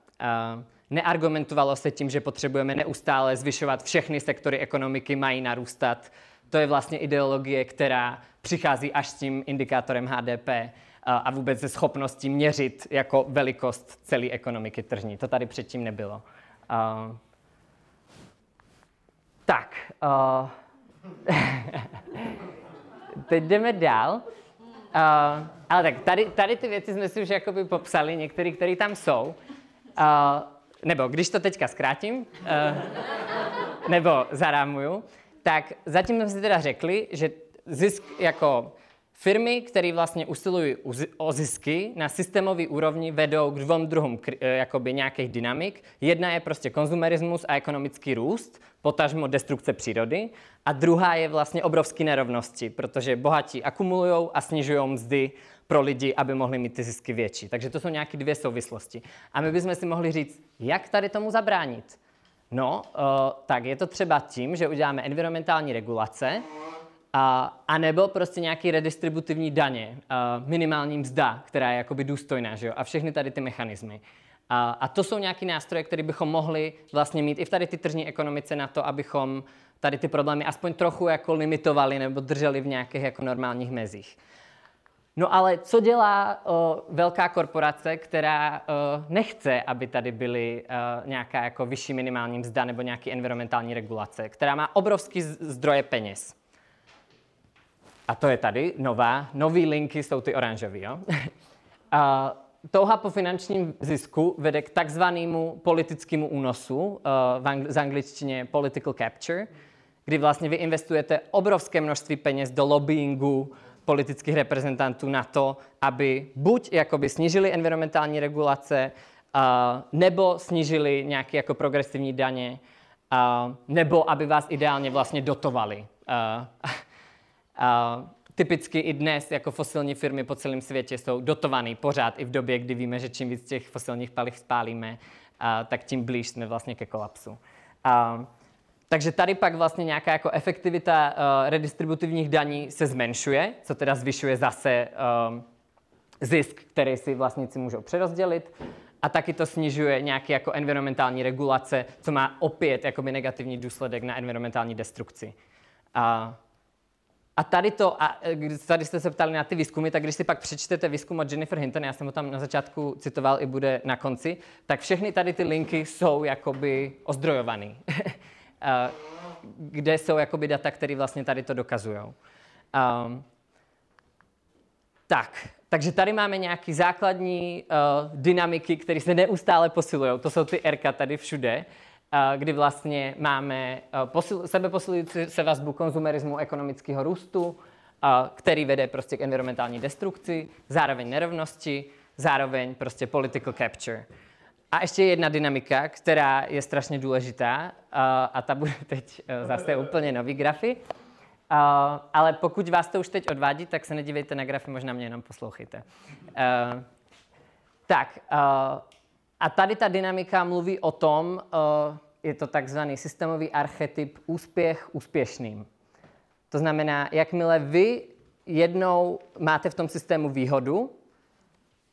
Neargumentovalo se tím, že potřebujeme neustále zvyšovat všechny sektory ekonomiky, mají narůstat. To je vlastně ideologie, která přichází až s tím indikátorem HDP a vůbec ze schopností měřit jako velikost celé ekonomiky tržní. To tady předtím nebylo. Tak, uh, <laughs> Teď jdeme dál. Uh, ale tak tady, tady ty věci jsme si už jakoby popsali, některé, které tam jsou. Uh, nebo když to teďka zkrátím, uh, nebo zarámuju, tak zatím jsme si teda řekli, že zisk jako Firmy, které vlastně usilují o zisky na systémové úrovni, vedou k dvou druhům jakoby nějakých dynamik. Jedna je prostě konzumerismus a ekonomický růst, potažmo destrukce přírody. A druhá je vlastně obrovské nerovnosti, protože bohatí akumulují a snižují mzdy pro lidi, aby mohli mít ty zisky větší. Takže to jsou nějaké dvě souvislosti. A my bychom si mohli říct, jak tady tomu zabránit. No, uh, tak je to třeba tím, že uděláme environmentální regulace, a, a nebo prostě nějaký redistributivní daně, a minimální mzda, která je jakoby důstojná, že jo? a všechny tady ty mechanismy. A, a to jsou nějaké nástroje, které bychom mohli vlastně mít i v tady ty tržní ekonomice na to, abychom tady ty problémy aspoň trochu jako limitovali nebo drželi v nějakých jako normálních mezích. No ale co dělá o, velká korporace, která o, nechce, aby tady byly o, nějaká jako vyšší minimální mzda nebo nějaký environmentální regulace, která má obrovský zdroje peněz? a to je tady, nová, nový linky jsou ty oranžový, jo? <laughs> A touha po finančním zisku vede k takzvanému politickému únosu, uh, v angl- z angličtině political capture, kdy vlastně vy investujete obrovské množství peněz do lobbyingu politických reprezentantů na to, aby buď jakoby snížili environmentální regulace, uh, nebo snížili nějaké jako progresivní daně, uh, nebo aby vás ideálně vlastně dotovali. <laughs> Typicky i dnes jako fosilní firmy po celém světě jsou dotované pořád i v době, kdy víme, že čím víc těch fosilních paliv spálíme, uh, tak tím blíž jsme vlastně ke kolapsu. Uh, takže tady pak vlastně nějaká jako efektivita uh, redistributivních daní se zmenšuje, co teda zvyšuje zase uh, zisk, který si vlastníci můžou přerozdělit. A taky to snižuje nějaké jako environmentální regulace, co má opět jakoby negativní důsledek na environmentální destrukci. Uh, a tady to, a tady jste se ptali na ty výzkumy, tak když si pak přečtete výzkum od Jennifer Hinton, já jsem ho tam na začátku citoval i bude na konci, tak všechny tady ty linky jsou jakoby ozdrojovaný. <laughs> kde jsou jakoby data, které vlastně tady to dokazují. Um, tak, takže tady máme nějaké základní uh, dynamiky, které se neustále posilují. To jsou ty RK tady všude, kdy vlastně máme posil, sebeposilující se vazbu konzumerismu ekonomického růstu, který vede prostě k environmentální destrukci, zároveň nerovnosti, zároveň prostě political capture. A ještě jedna dynamika, která je strašně důležitá, a ta bude teď e, zase úplně nový grafy. Ale pokud vás to už teď odvádí, tak se nedívejte na grafy, možná mě jenom poslouchejte. E, tak, a tady ta dynamika mluví o tom, e, je to takzvaný systémový archetyp úspěch úspěšným. To znamená, jakmile vy jednou máte v tom systému výhodu,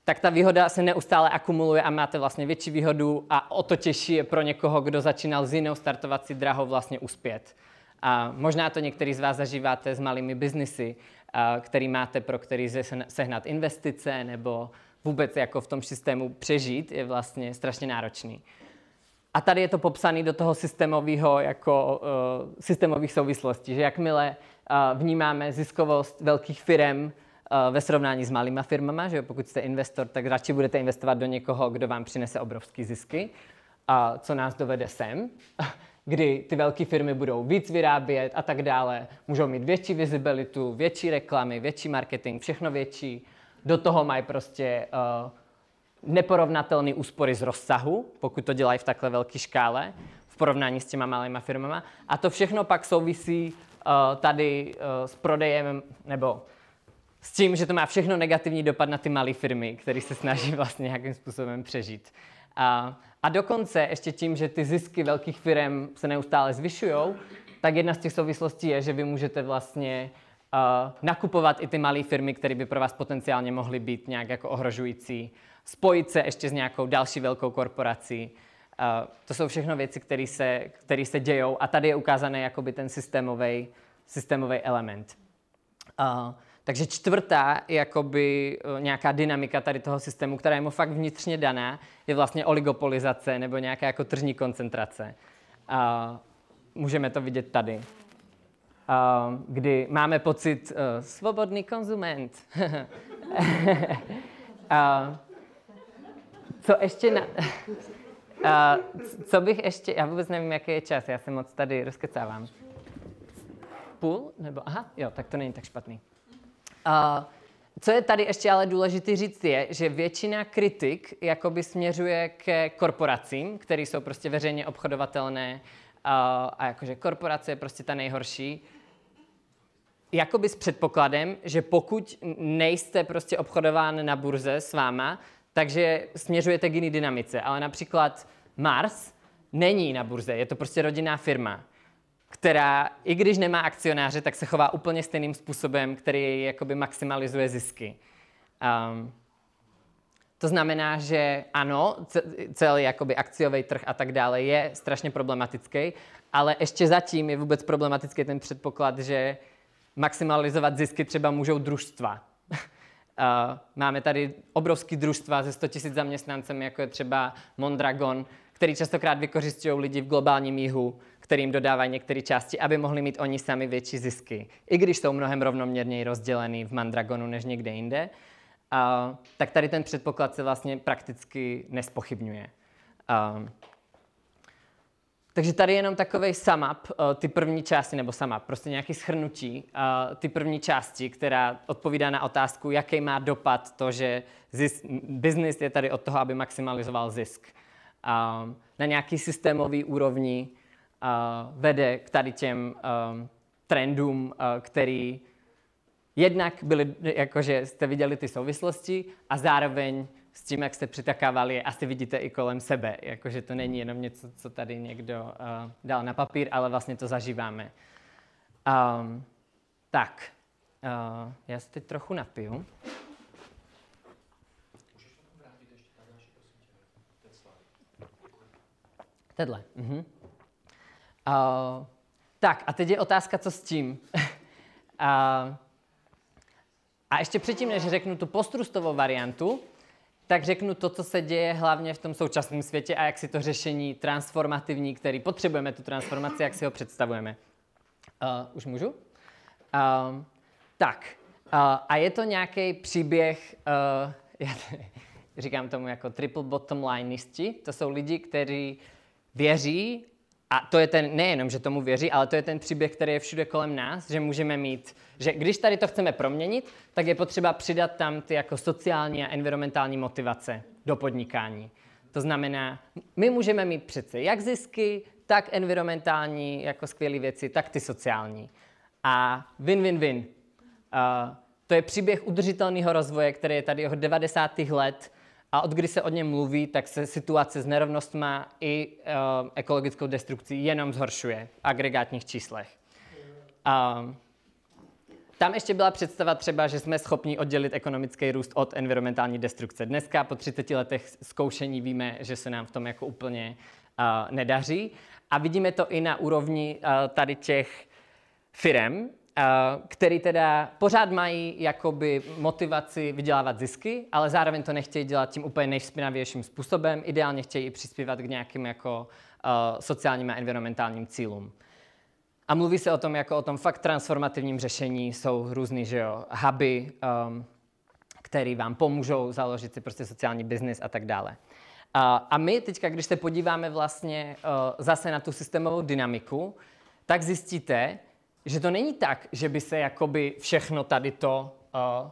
tak ta výhoda se neustále akumuluje a máte vlastně větší výhodu a o to těžší je pro někoho, kdo začínal s jinou startovací drahou vlastně uspět. A možná to některý z vás zažíváte s malými biznisy, který máte, pro který sehnat investice nebo vůbec jako v tom systému přežít, je vlastně strašně náročný. A tady je to popsané do toho systémového, jako uh, systémových souvislostí, že jakmile uh, vnímáme ziskovost velkých firm, Eh, ve srovnání s malýma firmama, že pokud jste investor, tak radši budete investovat do někoho, kdo vám přinese obrovské zisky, a co nás dovede sem, <laughs> kdy ty velké firmy budou víc vyrábět a tak dále, můžou mít větší vizibilitu, větší reklamy, větší marketing, všechno větší. Do toho mají prostě uh, neporovnatelné úspory z rozsahu, pokud to dělají v takhle velké škále, v porovnání s těma malýma firmama. A to všechno pak souvisí uh, tady uh, s prodejem, nebo s tím, že to má všechno negativní dopad na ty malé firmy, které se snaží <laughs> vlastně nějakým způsobem přežít. A, a dokonce ještě tím, že ty zisky velkých firm se neustále zvyšují, tak jedna z těch souvislostí je, že vy můžete vlastně uh, nakupovat i ty malé firmy, které by pro vás potenciálně mohly být nějak jako ohrožující, spojit se ještě s nějakou další velkou korporací. Uh, to jsou všechno věci, které se, které se dějou a tady je ukázaný jakoby ten systémový systémový element. Uh, takže čtvrtá jakoby eh, nějaká dynamika tady toho systému, která je mu fakt vnitřně daná, je vlastně oligopolizace nebo nějaká jako tržní koncentrace. A můžeme to vidět tady, a, kdy máme pocit uh, svobodný konzument. a, <laughs> co ještě na... <laughs> A, co bych ještě... Já vůbec nevím, jaký je čas, já se moc tady rozkecávám. Půl? Nebo... Aha, jo, tak to není tak špatný. Uh, co je tady ještě ale důležité říct je, že většina kritik jakoby směřuje ke korporacím, které jsou prostě veřejně obchodovatelné uh, a jakože korporace je prostě ta nejhorší. Jakoby s předpokladem, že pokud nejste prostě obchodován na burze s váma, takže směřujete k jiný dynamice. Ale například Mars není na burze, je to prostě rodinná firma která, i když nemá akcionáře, tak se chová úplně stejným způsobem, který jakoby maximalizuje zisky. Um, to znamená, že ano, celý jakoby akciový trh a tak dále je strašně problematický, ale ještě zatím je vůbec problematický ten předpoklad, že maximalizovat zisky třeba můžou družstva. Uh, máme tady obrovský družstva ze 100 000 zaměstnancem, jako je třeba Mondragon, který častokrát vykořišťují lidi v globálním jihu, kterým dodávají některé části, aby mohli mít oni sami větší zisky. I když jsou mnohem rovnoměrněji rozdělený v Mandragonu než někde jinde, uh, tak tady ten předpoklad se vlastně prakticky nespochybňuje. Uh, takže tady jenom takový sum up, uh, ty první části, nebo sum up, prostě nějaký schrnutí, uh, ty první části, která odpovídá na otázku, jaký má dopad to, že business je tady od toho, aby maximalizoval zisk. Na nějaký systémový úrovni uh, vede k tady těm trendům, který jednak byly, jakože jste viděli ty souvislosti a zároveň s tím, jak jste přitakávali, asi vidíte i kolem sebe. Jakože to není jenom něco, co tady někdo uh, dal na papír, ale vlastně to zažíváme. Um, tak, uh, já se teď trochu napiju. Tenhle. Uh-huh. Uh, tak a teď je otázka, co s tím. uh, <laughs> a ještě předtím, než řeknu tu postrustovou variantu, tak řeknu to, co se děje hlavně v tom současném světě a jak si to řešení transformativní, který potřebujeme, tu transformaci, jak si ho představujeme. Uh, už můžu? Uh, tak, uh, a je to nějaký příběh, uh, <laughs> já říkám tomu jako triple bottom lineisti, to jsou lidi, kteří věří, a to je ten, nejenom, že tomu věří, ale to je ten příběh, který je všude kolem nás, že můžeme mít, že když tady to chceme proměnit, tak je potřeba přidat tam ty jako sociální a environmentální motivace do podnikání. To znamená, my můžeme mít přece jak zisky, tak environmentální jako skvělé věci, tak ty sociální. A win-win-win. Uh, to je příběh udržitelného rozvoje, který je tady od 90. let a od kdy se o něm mluví, tak se situace s nerovnostma i uh, ekologickou destrukcí jenom zhoršuje v agregátních číslech. Uh, tam ještě byla představa třeba, že jsme schopni oddělit ekonomický růst od environmentální destrukce. Dneska po 30 letech zkoušení víme, že se nám v tom jako úplně uh, nedaří. A vidíme to i na úrovni uh, tady těch firem, který teda pořád mají jakoby motivaci vydělávat zisky, ale zároveň to nechtějí dělat tím úplně nejspinavějším způsobem. Ideálně chtějí i přispívat k nějakým jako uh, sociálním a environmentálním cílům. A mluví se o tom jako o tom fakt transformativním řešení. Jsou různý, že jo, huby, um, který vám pomůžou založit si prostě sociální biznis a tak dále. Uh, a my teďka, když se podíváme vlastně uh, zase na tu systémovou dynamiku, tak zjistíte, že to není tak, že by se jakoby všechno tady to uh,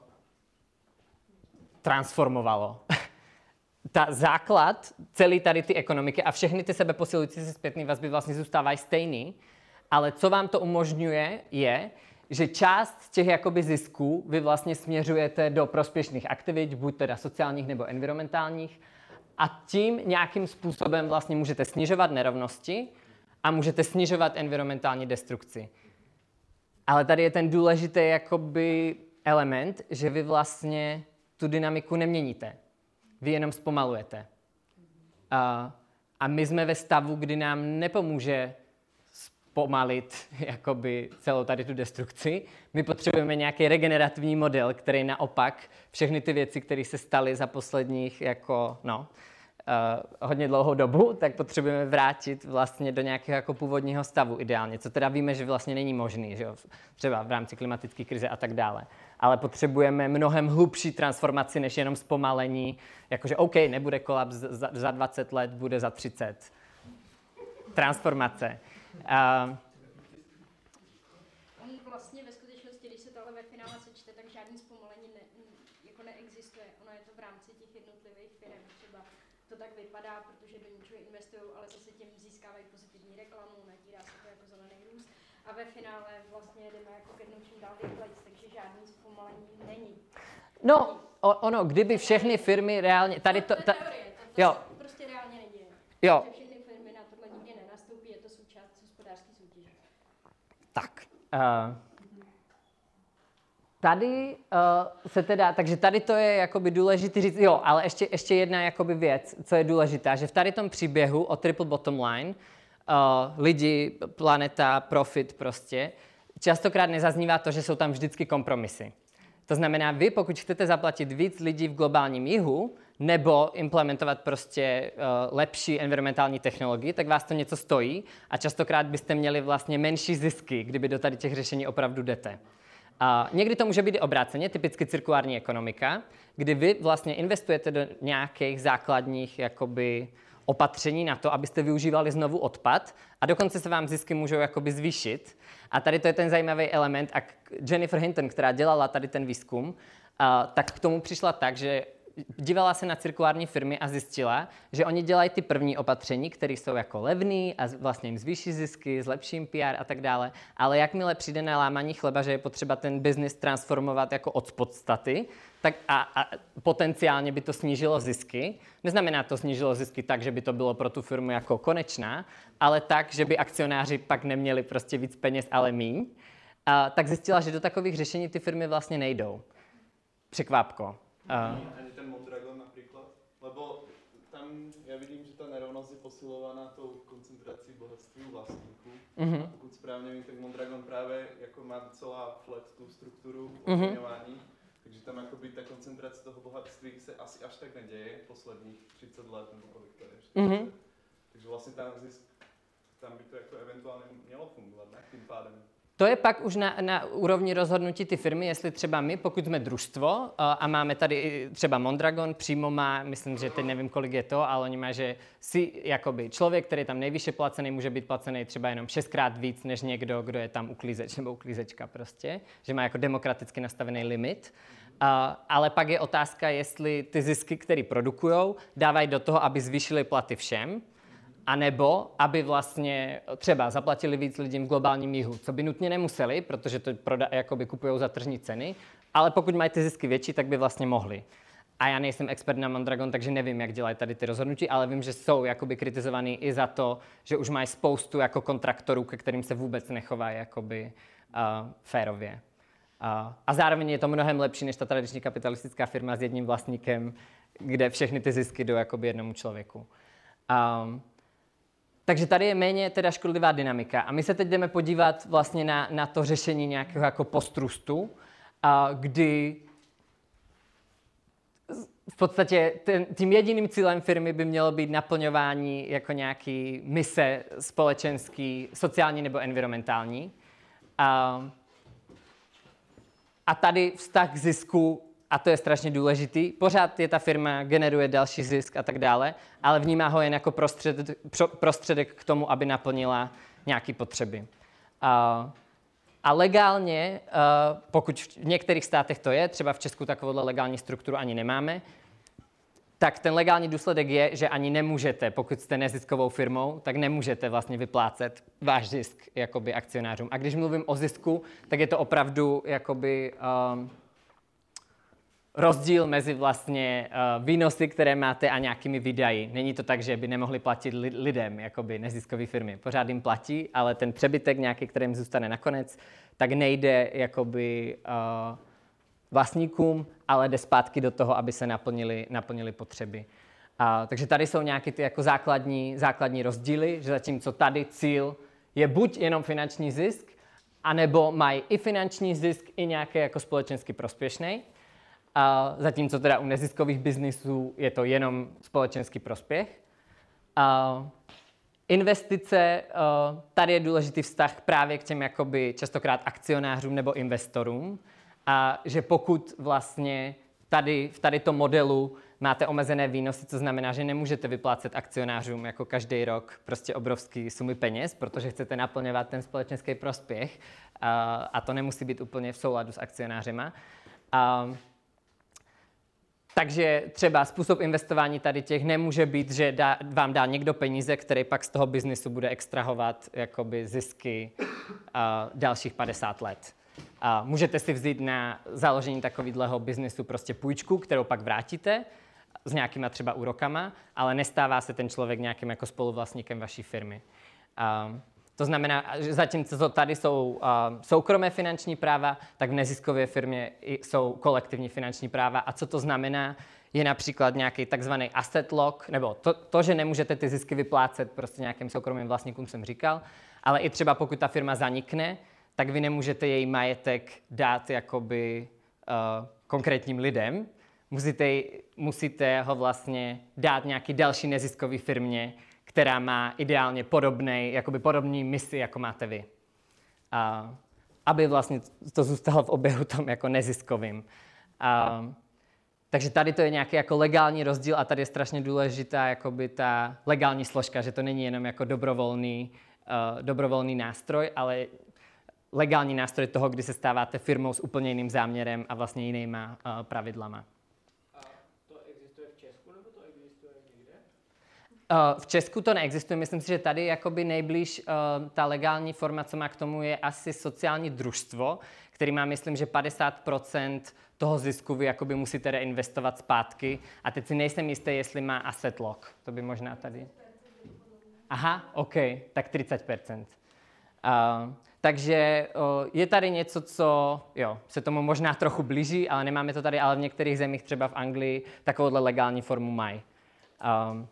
transformovalo. <laughs> Ta základ celý tady ty ekonomiky a všechny ty sebeposilující se zpětné vazby vlastně zůstávají stejný, ale co vám to umožňuje, je, že část těch jakoby zisků vy vlastně směřujete do prospěšných aktivit, buď teda sociálních nebo environmentálních, a tím nějakým způsobem vlastně můžete snižovat nerovnosti a můžete snižovat environmentální destrukci. Ale tady je ten důležitý jakoby element, že vy vlastně tu dynamiku neměníte. Vy jenom zpomalujete. A, a my jsme ve stavu, kdy nám nepomůže zpomalit <laughs> jakoby celou tady tu destrukci. My potřebujeme nějaký regenerativní model, který naopak všechny ty věci, které se staly za posledních jako, no, uh, hodně dlouhou dobu, tak potřebujeme vrátit vlastně do nějakého jako původního stavu ideálně, co teda víme, že vlastně není možný, že jo? třeba v rámci klimatické krize a tak dále. Ale potřebujeme mnohem hlubší transformaci, než jenom zpomalení, jakože OK, nebude kolaps za, za 20 let, bude za 30. Transformace. Uh, a ve finále vlastně jdeme jako ke dnu čím dál rychleji, takže žádný zpomalení není. No, ono, kdyby všechny firmy reálně, tady to, ta, jo. prostě reálně neděje. Jo. Všechny firmy na tohle nikdy nenastoupí, je to součást hospodářské soutěže. Tak. Uh, tady uh, se teda, takže tady to je jakoby důležité říct, jo, ale ještě, ještě jedna jakoby věc, co je důležitá, že v tady tom příběhu o triple bottom line uh, lidi, planeta, profit prostě, častokrát nezaznívá to, že jsou tam vždycky kompromisy. To znamená, vy pokud chcete zaplatit víc lidí v globálním jihu, nebo implementovat prostě uh, lepší environmentální technologii, tak vás to něco stojí a častokrát byste měli vlastně menší zisky, kdyby do tady těch řešení opravdu jdete. A někdy to může být i obráceně, typicky cirkulární ekonomika, kdy vy vlastně investujete do nějakých základních jakoby, opatření na to, abyste využívali znovu odpad a dokonce se vám zisky můžou jakoby zvýšit. A tady to je ten zajímavý element. A Jennifer Hinton, která dělala tady ten výzkum, tak k tomu přišla tak, že dívala se na cirkulární firmy a zjistila, že oni dělají ty první opatření, které jsou jako levný a vlastně jim zvýší zisky, zlepší jim PR a tak dále. Ale jakmile přijde na lámaní chleba, že je potřeba ten biznis transformovat jako od podstaty, tak a, a potenciálně by to snížilo zisky. Neznamená to snížilo zisky tak, že by to bylo pro tu firmu jako konečná, ale tak, že by akcionáři pak neměli prostě víc peněz, ale míň. A, tak zjistila, že do takových řešení ty firmy vlastně nejdou. Překvápko. Ani, ani ten Mondragon například, lebo tam já vidím, že ta nerovnost je posilovaná tou koncentrací bohatství vlastníků. Mm-hmm. A pokud správně vím, tak Mondragon právě jako má docela flat tu strukturu oceňování, mm-hmm. takže tam jakoby ta koncentrace toho bohatství se asi až tak neděje posledních 30 let nebo kolik to je. Mm-hmm. Takže vlastně tam zisk, tam by to jako eventuálně mělo fungovat, ne? Tím pádem. To je pak už na, na úrovni rozhodnutí ty firmy, jestli třeba my, pokud jsme družstvo a máme tady třeba Mondragon, přímo má, myslím, že teď nevím, kolik je to, ale oni má, že si jakoby člověk, který je tam nejvyšší placený, může být placený třeba jenom šestkrát víc, než někdo, kdo je tam uklízeč nebo uklízečka prostě, že má jako demokraticky nastavený limit. Uh, ale pak je otázka, jestli ty zisky, které produkují, dávají do toho, aby zvýšili platy všem, a nebo aby vlastně třeba zaplatili víc lidem v globálním jihu, co by nutně nemuseli, protože to proda, jakoby kupují za tržní ceny, ale pokud mají ty zisky větší, tak by vlastně mohli. A já nejsem expert na Mondragon, takže nevím, jak dělají tady ty rozhodnutí, ale vím, že jsou jakoby kritizovaný i za to, že už mají spoustu jako kontraktorů, ke kterým se vůbec nechovají jakoby uh, férově. Uh, a zároveň je to mnohem lepší než ta tradiční kapitalistická firma s jedním vlastníkem, kde všechny ty zisky jdou jakoby jednomu člověku. Um, takže tady je méně teda škodlivá dynamika. A my se teď jdeme podívat vlastně na, na to řešení nějakého jako postrustu, a kdy v podstatě ten, tím jediným cílem firmy by mělo být naplňování jako nějaký mise společenský, sociální nebo environmentální. A, a tady vztah k zisku a to je strašně důležitý. Pořád je ta firma, generuje další zisk a tak dále, ale vnímá ho jen jako prostředek, prostředek k tomu, aby naplnila nějaké potřeby. A, a legálně, pokud v některých státech to je, třeba v Česku takovouhle legální strukturu ani nemáme, tak ten legální důsledek je, že ani nemůžete, pokud jste neziskovou firmou, tak nemůžete vlastně vyplácet váš zisk jakoby akcionářům. A když mluvím o zisku, tak je to opravdu jakoby, um, rozdíl mezi vlastně uh, výnosy, které máte a nějakými výdaji. Není to tak, že by nemohli platit li- lidem, jakoby neziskové firmy. Pořád jim platí, ale ten přebytek nějaký, který jim zůstane nakonec, tak nejde jakoby uh, vlastníkům, ale jde zpátky do toho, aby se naplnili, naplnili potřeby. Uh, takže tady jsou nějaké ty jako základní, základní rozdíly, že zatímco tady cíl je buď jenom finanční zisk, anebo mají i finanční zisk, i nějaký jako společensky prospěšný. A zatímco teda u neziskových biznisů je to jenom společenský prospěch. A investice, tady je důležitý vztah právě k těm jakoby častokrát akcionářům nebo investorům. A že pokud vlastně tady v tady tom modelu máte omezené výnosy, co znamená, že nemůžete vyplácet akcionářům jako každý rok prostě obrovský sumy peněz, protože chcete naplňovat ten společenský prospěch a, a to nemusí být úplně v souladu s akcionářima. A, takže třeba způsob investování tady těch nemůže být, že dá, vám dá někdo peníze, který pak z toho biznisu bude extrahovat jakoby zisky uh, dalších 50 let. Uh, můžete si vzít na založení takového biznisu prostě půjčku, kterou pak vrátíte s nějakýma třeba úrokama, ale nestává se ten člověk nějakým jako spoluvlastníkem vaší firmy. Uh, to znamená, že zatímco tady jsou uh, soukromé finanční práva, tak v neziskové firmě jsou kolektivní finanční práva. A co to znamená, je například nějaký takzvaný asset lock, nebo to, to, že nemůžete ty zisky vyplácet prostě nějakým soukromým vlastníkům, jsem říkal, ale i třeba pokud ta firma zanikne, tak vy nemůžete její majetek dát jakoby uh, konkrétním lidem, musíte, musíte ho vlastně dát nějaký další neziskový firmě, která má ideálně podobný, jakoby podobný misi, jako máte vy. Uh, aby vlastně to zůstalo v oběhu tom jako neziskovým. Uh, takže tady to je nějaký jako legální rozdíl a tady je strašně důležitá jakoby ta legální složka, že to není jenom jako dobrovolný, uh, dobrovolný nástroj, ale legální nástroj toho, kdy se stáváte firmou s úplně jiným záměrem a vlastně jinýma uh, pravidlama. A to existuje v Česku nebo to existuje někde? Uh, v Česku to neexistuje. Myslím si, že tady jakoby nejblíž uh, ta legální forma, co má k tomu, je asi sociální družstvo, který má, myslím, že 50% toho zisku vy jakoby musíte reinvestovat zpátky. A teď si nejsem jistý, jestli má asset lock. To by možná tady... Aha, OK, tak 30%. Uh, takže uh, je tady něco, co jo, se tomu možná trochu blíží, ale nemáme to tady, ale v některých zemích, třeba v Anglii, takovouhle legální formu mají. Um,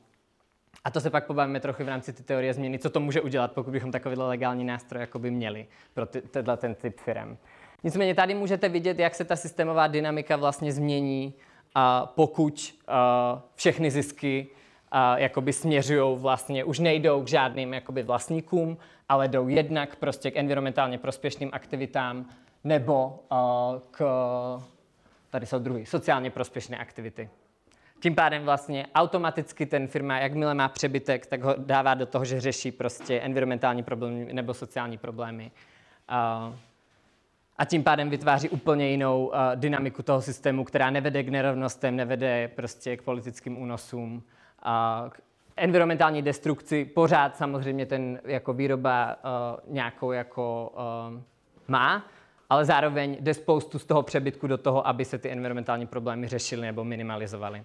a to se pak pobavíme trochu v rámci ty teorie změny, co to může udělat, pokud bychom takovýhle legální nástroj jakoby měli pro ty, tenhle ten typ firm. Nicméně tady můžete vidět, jak se ta systémová dynamika vlastně změní, a pokud a, všechny zisky a, jakoby směřují vlastně, už nejdou k žádným jakoby vlastníkům, ale jdou jednak prostě k environmentálně prospěšným aktivitám nebo a, k, tady jsou druhý, sociálně prospěšné aktivity. Tím pádem vlastně automaticky ten firma, jakmile má přebytek, tak ho dává do toho, že řeší prostě environmentální problémy nebo sociální problémy. A, a tím pádem vytváří úplně jinou uh, dynamiku toho systému, která nevede k nerovnostem, nevede prostě k politickým únosům, a k environmentální destrukci. Pořád samozřejmě ten jako výroba uh, nějakou jako uh, má, ale zároveň jde spoustu z toho přebytku do toho, aby se ty environmentální problémy řešily nebo minimalizovaly.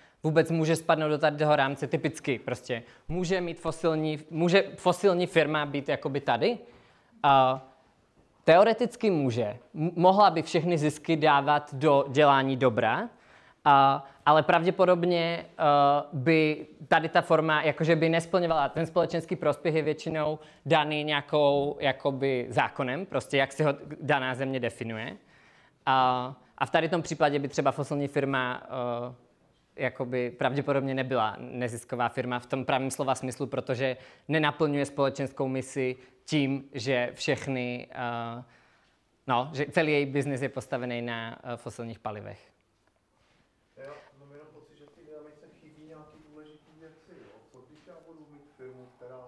vůbec může spadnout do tady toho rámce typicky. Prostě může mít fosilní, může fosilní firma být jakoby tady? Uh, teoreticky může. Mohla by všechny zisky dávat do dělání dobra, uh, ale pravděpodobně uh, by tady ta forma jakože by nesplňovala. Ten společenský prospěch je většinou daný nějakou jakoby zákonem, prostě jak si ho daná země definuje. Uh, a v tady tom případě by třeba fosilní firma uh, jakoby pravděpodobně nebyla nezisková firma v tom pravém slova smyslu, protože nenaplňuje společenskou misi tím, že všechny, uh, no, že celý její biznis je postavený na uh, fosilních palivech. Já mám jenom pocit, že v té dynamice chybí nějaký důležitý věci. Jo? Co když já budu mít firmu, která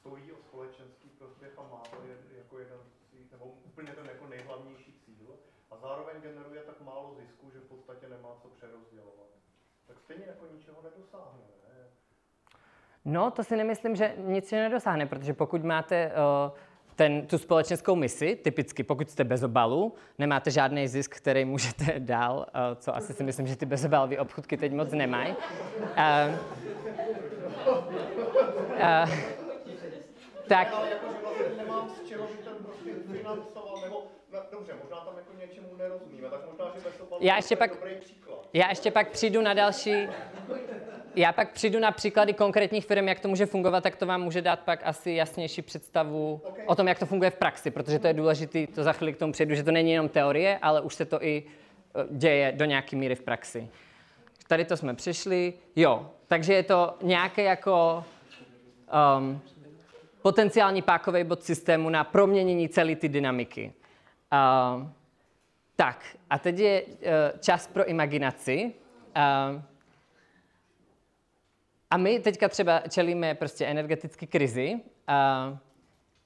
stojí o společenský prospěch a má to je- jako jeden z svých, nebo úplně ten jako nejhlavnější cíl, a zároveň generuje tak málo zisku, že v podstatě nemá co přerozdělovat. Tak stejně jako ničeho nedosáhne. Ne? No, to si nemyslím, že nic si nedosáhne, protože pokud máte uh, ten, tu společenskou misi, typicky pokud jste bez obalu, nemáte žádný zisk, který můžete <laughs> dál, uh, co asi si myslím, že ty bezobalové obchudky teď moc nemají. Uh, uh, tak, Ale jakože vlastně nemám z čeho by ten prostě financoval, nebo no, dobře, možná tam jako něčemu nerozumíme, tak možná, že bez obalu Já ještě je pak- dobrý příklad. Já ještě pak přijdu na další... Já pak přijdu na příklady konkrétních firm, jak to může fungovat, tak to vám může dát pak asi jasnější představu Okay. o tom, jak to funguje v praxi, protože to je důležité, to za chvíli k tomu přijdu, že to není jenom teorie, ale už se to i eh, děje do nějaké míry v praxi. Tady to jsme přišli. Jo, takže je to nějaké jako um, potenciální pákový bod systému na proměnění celé ty dynamiky. Um, tak, a teď je uh, čas pro imaginaci. Uh, a my teďka třeba čelíme prostě energetické krizi uh,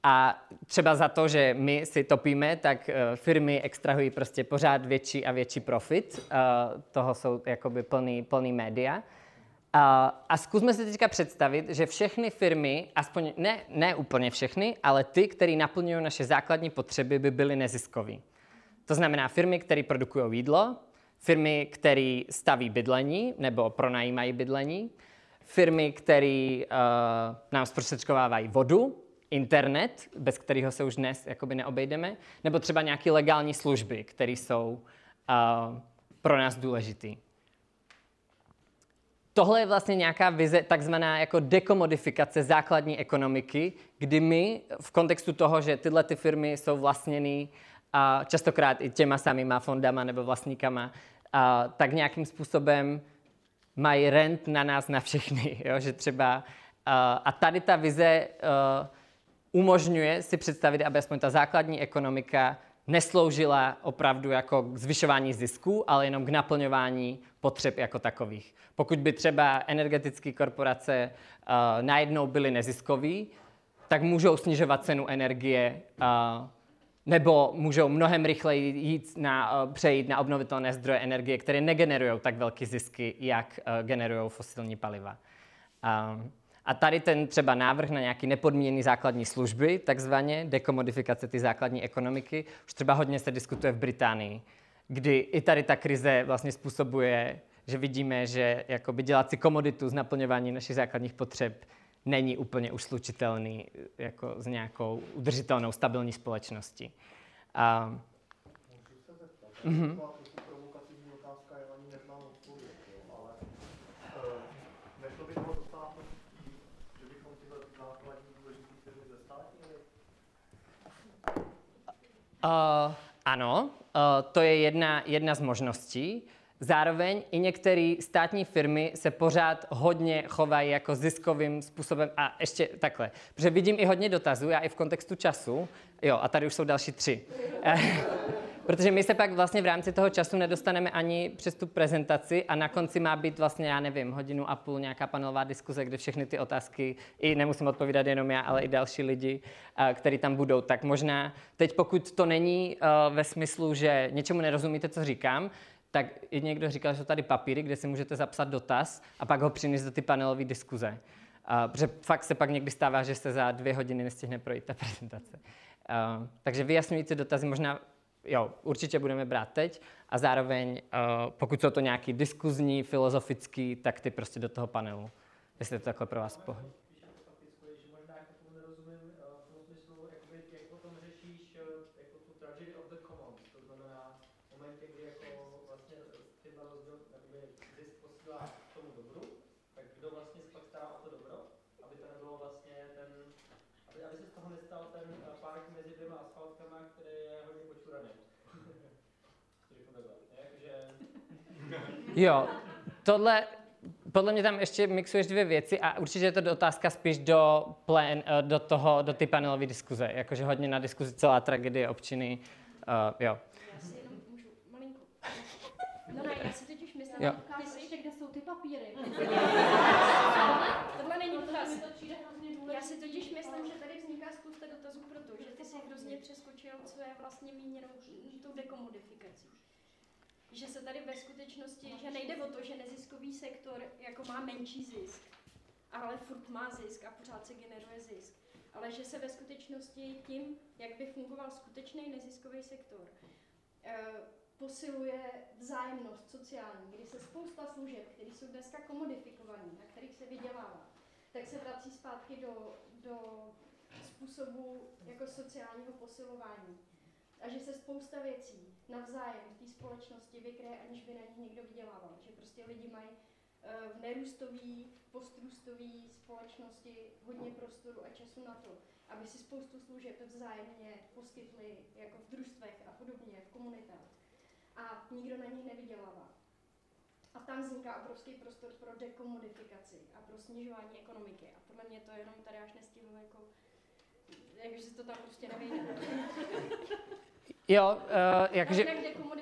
a třeba za to, že my si topíme, tak uh, firmy extrahují prostě pořád větší a větší profit. Uh, toho jsou jakoby plný, plný média. A zkusme si teďka představit, že všechny firmy, aspoň ne, ne úplně všechny, ale ty, které naplňují naše základní potřeby, by byly neziskový. To znamená firmy, které produkují jídlo, firmy, které staví bydlení nebo pronajímají bydlení, firmy, které uh, nám zprostředkovávají vodu, internet, bez kterého se už dnes jakoby neobejdeme, nebo třeba nějaké legální služby, které jsou uh, pro nás důležité. Tohle je vlastně nějaká vize, takzvaná jako dekomodifikace základní ekonomiky, kdy my v kontextu toho, že tyhle ty firmy jsou vlastněny a častokrát i těma samýma fondama nebo vlastníkama, a, tak nějakým způsobem mají rent na nás, na všechny. <laughs> Jo? Že třeba, a, tady ta vize umožňuje si představit, aby aspoň ta základní ekonomika nesloužila opravdu jako k zvyšování zisků, ale jenom k naplňování potřeb jako takových. Pokud by třeba energetické korporace uh, najednou byly neziskový, tak můžou snižovat cenu energie uh, nebo můžou mnohem rychleji jít na, uh, přejít na obnovitelné zdroje energie, které negenerují tak velké zisky, jak uh, generují fosilní paliva. Uh, a tady ten třeba návrh na nějaký nepodmíněný základní služby, takzvaně dekomodifikace ty základní ekonomiky, už třeba hodně se diskutuje v Británii, kdy i tady ta krize vlastně způsobuje, že vidíme, že jakoby dělat si komoditu z naplňování našich základních potřeb není úplně už slučitelný jako s nějakou udržitelnou, stabilní společností. A, Můžu se zeptat? Mm-hmm. To provokativní otázka, já na ní neznám odpověď, jo, ale uh, nešlo by toho dosáhnout tím, že bychom tyhle základní důležité firmy zestátnili? Uh, ano, uh, to je jedna, jedna z možností. Zároveň i některé státní firmy se pořád hodně chovají jako ziskovým způsobem. A ještě takhle, protože vidím i hodně dotazů, já i v kontextu času. Jo, a tady už jsou další tři. <laughs> Protože my se pak vlastně v rámci toho času nedostaneme ani přes tu prezentaci a na konci má být vlastně, já nevím, hodinu a půl nějaká panelová diskuze, kde všechny ty otázky, i nemusím odpovídat jenom já, ale i další lidi, kteří tam budou. Tak možná teď, pokud to není ve smyslu, že něčemu nerozumíte, co říkám, tak i někdo říkal, že jsou tady papíry, kde si můžete zapsat dotaz a pak ho přinést do ty panelové diskuze. Uh, protože fakt se pak někdy stává, že se za dvě hodiny nestihne projít ta <laughs> prezentace. Uh, takže vyjasňující dotazy možná, jo, určitě budeme brát teď a zároveň, uh, pokud jsou to nějaký diskuzní, filozofický, tak ty prostě do toho panelu, jestli to takhle pro vás pohled. Jo, tohle, podle mě tam ještě mixuješ dvě věci a určitě je to otázka spíš do, plén, eh, do, toho, do ty panelové diskuze, jakože hodně na diskuzi celá tragédie občiny, uh, jo. Já si jenom můžu malinko. No ne, já si už myslím, jo. ty si ještě, kde jsou ty papíry. Tohle není dotaz. Já si totiž myslím, že tady vzniká spousta dotazů, protože ty si hrozně přeskočil, co je vlastně míněno tou dekomodifikací že se tady ve skutečnosti, že nejde o to, že neziskový sektor jako má menší zisk, ale furt má zisk a pořád se generuje zisk. Ale že se ve skutečnosti tím, jak by fungoval skutečný neziskový sektor, eh, posiluje vzájemnost sociální, kdy se spousta služeb, které jsou dneska komodifikované, na kterých se vydělává, tak se vrací zpátky do, do způsobu jako sociálního posilování a že se spousta věcí navzájem v té společnosti vykryje, aniž by na nich někdo vydělával. Že prostě lidi mají uh, v nerůstové, postrůstové společnosti hodně prostoru a času na to, aby si spoustu služeb vzájemně poskytli jako v družstvech a podobně, v komunitách. A nikdo na nich nevydělává. A tam vzniká obrovský prostor pro dekomodifikaci a pro snižování ekonomiky. A podle mě to jenom tady až nestihl jako jakože se to tam prostě nevejde. <laughs> Jo, uh, jakože... Jako.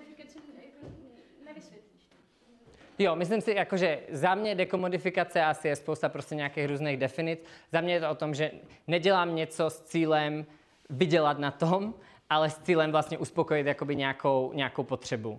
Jo, myslím si, jakože za mě dekomodifikace asi je spousta prostě nějakých různých definic. Za mě je to o tom, že nedělám něco s cílem vydělat na tom, ale s cílem vlastně uspokojit jakoby nějakou, nějakou potřebu. Uh,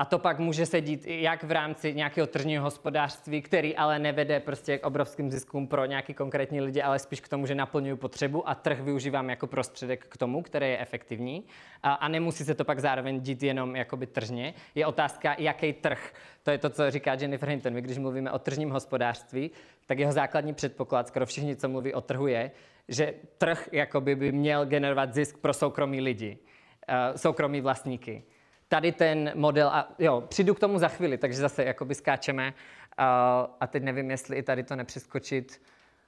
A to pak může se dít jak v rámci nějakého tržního hospodářství, který ale nevede prostě k obrovským ziskům pro nějaký konkrétní lidi, ale spíš k tomu, že naplňují potřebu a trh využívám jako prostředek k tomu, který je efektivní. A, a nemusí se to pak zároveň dít jenom jakoby tržně. Je otázka, jaký trh. To je to, co říká Jennifer Hinton. My, když mluvíme o tržním hospodářství, tak jeho základní předpoklad, skoro všichni, co mluví o trhu, je, že trh jakoby by měl generovat zisk pro soukromí lidi, uh, soukromí vlastníky tady ten model, a jo, přijdu k tomu za chvíli, takže zase jakoby skáčeme a, a teď nevím, jestli i tady to nepřeskočit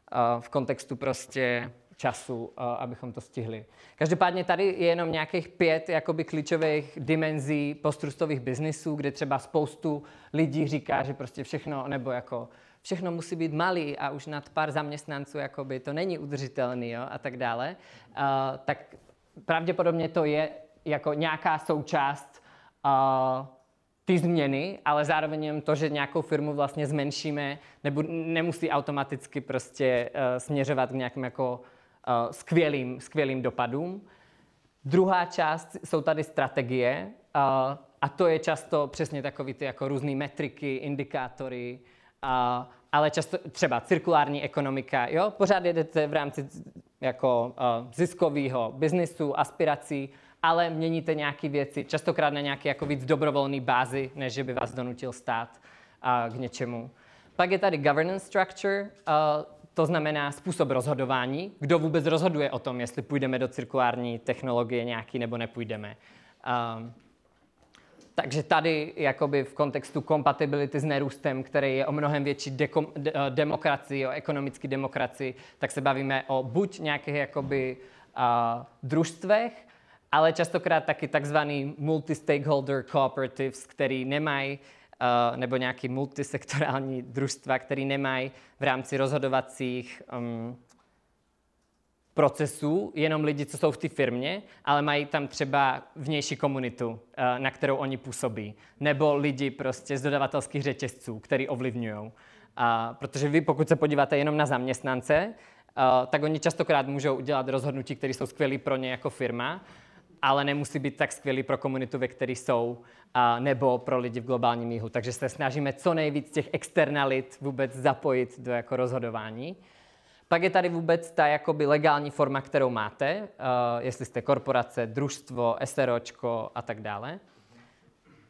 a, v kontextu prostě času, a, abychom to stihli. Každopádně tady je jenom nějakých pět jakoby klíčových dimenzí postrustových biznisů, kde třeba spoustu lidí říká, že prostě všechno, nebo jako všechno musí být malý a už nad pár zaměstnanců jakoby to není udržitelný jo, a tak dále, a, tak pravděpodobně to je jako nějaká součást ty změny, ale zároveň to, že nějakou firmu vlastně zmenšíme, nebo nemusí automaticky prostě uh, směřovat k nějakým jako uh, skvělým, skvělým dopadům. Druhá část jsou tady strategie uh, a to je často přesně takový ty jako různé metriky, indikátory, uh, ale často třeba cirkulární ekonomika, jo, pořád jedete v rámci jako uh, ziskového biznisu, aspirací, ale měníte nějaké věci, častokrát na nějaké jako víc dobrovolné bázi, než by vás donutil stát uh, k něčemu. Pak je tady governance structure, to znamená způsob rozhodování, kdo vůbec rozhoduje o tom, jestli půjdeme do cirkulární technologie nějaký nebo nepůjdeme. Takže tady jakoby v kontextu kompatibility s nerůstem, který je o mnohem větší dekom, de, demokracii, o ekonomické demokracii, tak se bavíme o buď nějakých jakoby uh, družstvech, ale častokrát taky takzvaný multi-stakeholder cooperatives, který nemají uh, nebo nějaký multisektorální <laughs> družstva, který nemají v rámci rozhodovacích um, procesů jenom lidi, co jsou v té firmě, ale mají tam třeba vnější komunitu, uh, na kterou oni působí. Nebo lidi prostě z dodavatelských řetězců, který ovlivňují. Protože vy, pokud se podíváte jenom na zaměstnance, uh, tak oni častokrát můžou udělat rozhodnutí, které jsou skvělé pro ně jako firma, ale nemusí být tak skvělý pro komunitu, ve které jsou, a, nebo pro lidi v globálním jihu. Takže se snažíme co nejvíc těch externalit vůbec zapojit do jako rozhodování. Pak je tady vůbec ta jakoby legální forma, kterou máte, uh, jestli jste korporace, družstvo, SROčko a tak dále.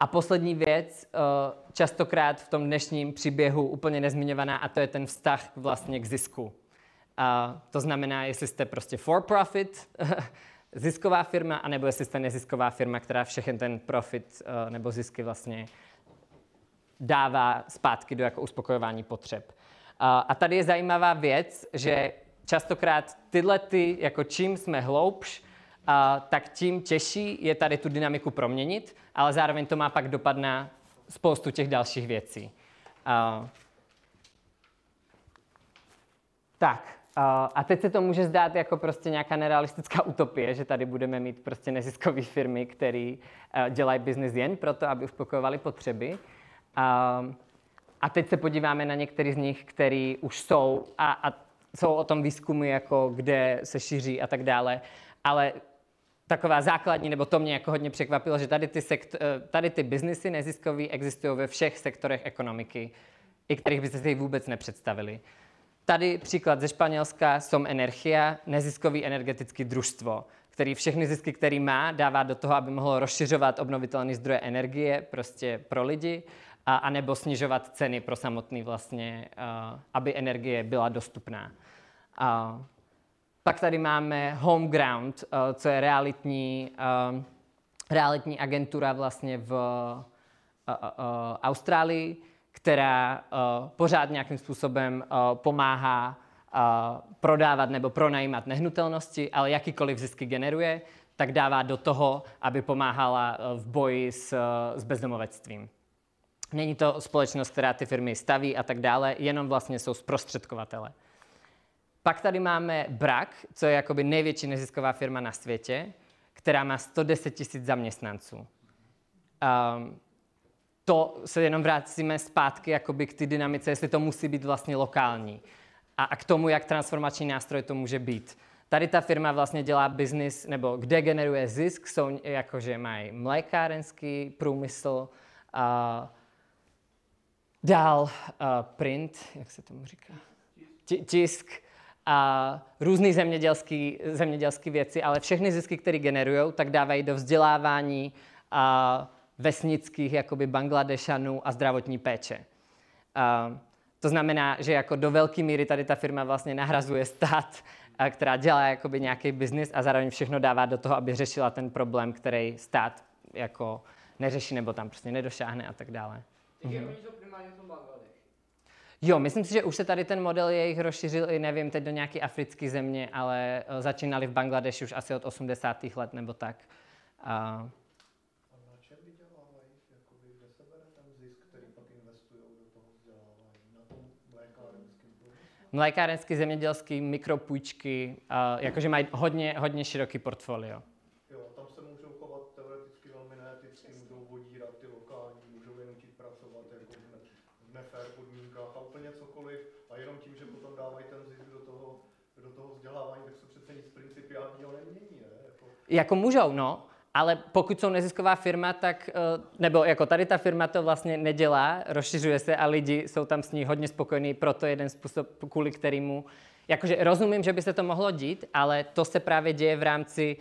A poslední věc, uh, častokrát v tom dnešním příběhu úplně nezmiňovaná, a to je ten vztah vlastně k zisku. Uh, to znamená, jestli jste prostě for profit, <laughs> zisková firma, anebo jestli jste nezisková firma, která všechen ten profit uh, nebo zisky vlastně dává zpátky do jako uspokojování potřeb. Uh, a tady je zajímavá věc, že častokrát tyhle ty, jako čím jsme hloubš, uh, tak tím těžší je tady tu dynamiku proměnit, ale zároveň to má pak dopad na spoustu těch dalších věcí. Tak, a teď se to může zdát jako prostě nějaká nerealistická utopie, že tady budeme mít prostě neziskové firmy, které eh, dělají biznis jen proto, aby uspokojovali potřeby. A teď se podíváme na některý z nich, který už jsou a, a jsou o tom výzkumy, jako kde se šíří a tak dále. Ale taková základní, nebo to mě jako hodně překvapilo, že tady ty, sekt, eh, tady ty biznisy neziskové existují ve všech sektorech ekonomiky, i kterých byste si vůbec nepředstavili. Tady příklad ze Španělska, Som Energia, neziskový energetický družstvo, který všechny zisky, který má, dává do toho, aby mohlo rozšiřovat obnovitelné zdroje energie prostě pro lidi, a, a nebo snižovat ceny pro samotný vlastně, uh, aby energie byla dostupná. Uh, pak tady máme Homeground, uh, co je realitní, uh, realitní agentura vlastně v uh, uh, uh, Austrálii, která uh, pořád nějakým způsobem uh, pomáhá uh, prodávat nebo pronajímat nehnutelnosti, ale jakýkoliv zisky generuje, tak dává do toho, aby pomáhala v boji s, s bezdomovectvím. Není to společnost, která ty firmy staví a tak dále, jenom vlastně jsou zprostředkovatele. Pak tady máme Brak, co je jakoby největší nezisková firma na světě, která má 110 tisíc zaměstnanců. Um, to se jenom vrátíme zpátky jakoby k ty dynamice, jestli to musí být vlastně lokální. A, a k tomu, jak transformační nástroj to může být. Tady ta firma vlastně dělá biznis, nebo kde generuje zisk, jsou jakože mají mlékárenský průmysl, Uh, dál uh, print, jak se tomu říká? Ti- Tisk, a různé zemědělské zemědělský věci, ale všechny zisky, které generují, tak dávají do vzdělávání a vesnických jakoby Bangladešanů a zdravotní péče. A to znamená, že jako do velké míry tady ta firma vlastně nahrazuje stát, a která dělá jakoby nějaký biznis a zároveň všechno dává do toho, aby řešila ten problém, který stát jako neřeší nebo tam prostě nedošáhne a tak dále. Takže mm-hmm. oni jsou primárně v tom Bangladeši. Jo, myslím si, že už se tady ten model jejich rozšířil i, nevím, teď do nějaké africké země, ale eh, začínali v Bangladeši už asi od 80. let nebo tak. A, A na čem vydělávají? Jakoby, kde se bere ten zisk, který pak investují do toho vzdělávání? Na tom mlékárenském průmyslu? Mlékárenský, zemědělský, mikropůjčky, a, jakože mají hodně, hodně široký portfolio. Jo, tam se můžou chovat teoreticky velmi neeticky, můžou vodírat ty lokální, můžou je nutit pracovat jako v, ne, v nefér podmínkách a úplně cokoliv. A jenom tím, že potom dávají ten zisk do toho, do toho vzdělávání, tak se přece nic principiálního nemění, ne? Jako, Jako můžou, no, ale pokud jsou nezisková firma, tak, eh, nebo jako tady ta firma to vlastně nedělá, rozšiřuje se a lidi jsou tam s ní hodně spokojení, proto jeden způsob, kvůli kterému, jakože rozumím, že by se to mohlo dít, ale to se právě děje v rámci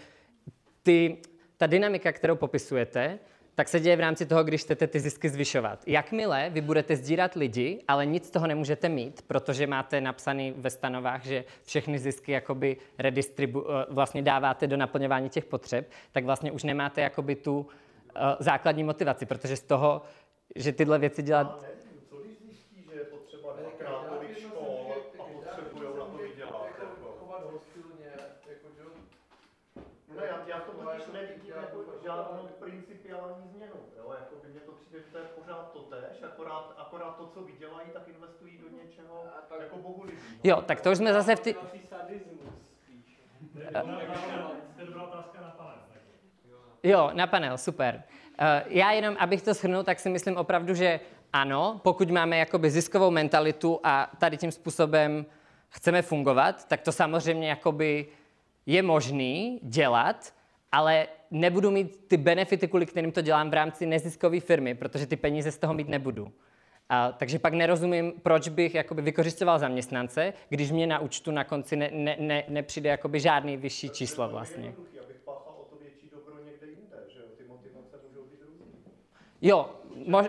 ty, ta dynamika, kterou popisujete, tak se děje v rámci toho, když chcete ty zisky zvyšovat. Jakmile vy budete sdírat lidi, ale nic z toho nemůžete mít, protože máte napsaný ve stanovách, že všechny zisky jakoby redistribu, eh, vlastně dáváte do naplňování těch potřeb, tak vlastně už nemáte jakoby tu uh, základní motivaci, protože z toho, že tyhle věci dělat... já nevím, co když zjistí, že je potřeba dvakrát tolik škol a potřebují na to vydělat? Jako. chovat hostilně, jako že Ne, já, já to totiž nevidím jako žádnou principiální změnu. Jo? Jako by mně to přijde, že to je pořád to tež, akorát, akorát to, co vydělají, tak investují do něčeho A tak- jako bohulibý. Jo, tak to už jsme zase v ty... Taky. Jo, na panel, super. Uh, já jenom, abych to shrnul, tak si myslím opravdu, že ano, pokud máme jakoby ziskovou mentalitu a tady tím způsobem chceme fungovat, tak to samozřejmě jakoby je možný dělat, ale nebudu mít ty benefity, kvůli kterým to dělám v rámci neziskové firmy, protože ty peníze z toho mít nebudu. A, takže pak nerozumím, proč bych jakoby vykořišťoval zaměstnance, když mě na účtu na konci ne, ne, ne, nepřijde jakoby žádný vyšší číslo vlastně. Jednoduchý, abych páchal o to větší dobro někde jinde, že jo? Ty motivace můžou být různý. Jo, mož,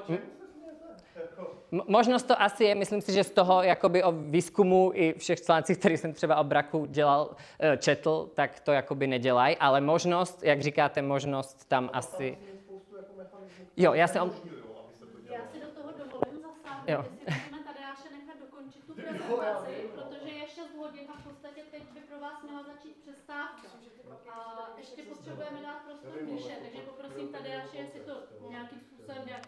možnost to asi je, myslím si, že z toho jakoby o výzkumu i všech článcích, který jsem třeba o braku dělal, eh, četl, tak to jakoby nedělají, ale možnost, jak říkáte, možnost tam asi... jako mechanismů, Jo, já se om... Já si do toho dovolím zasáhnout, Jo. jestli můžeme Tadeáše nechat dokončit tu prezentaci, protože je 6 hodin a v podstatě teď by pro vás měla začít přestávka. A ještě potřebujeme dát prostor Míše, takže poprosím Tadeáše, jestli to nějakým způsobem, jak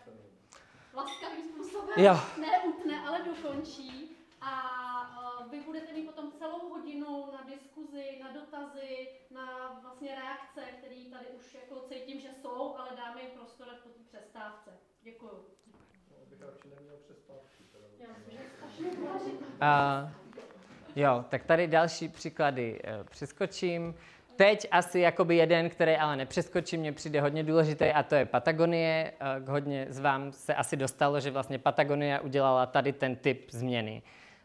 laskavým způsobem, Jo. ne utne, ale dokončí. A uh, vy budete mít potom celou hodinu na diskuzi, na dotazy, na vlastně reakce, které tady už jako cítím, že jsou, ale dáme jim prostor po té přestávce. Děkuju. No. Uh, jo, tak tady další příklady uh, přeskočím. Teď asi jakoby jeden, který ale nepřeskočím, mě přijde hodně důležitý a to je Patagonie. Uh, k hodně z vám se asi dostalo, že vlastně Patagonia udělala tady ten typ změny.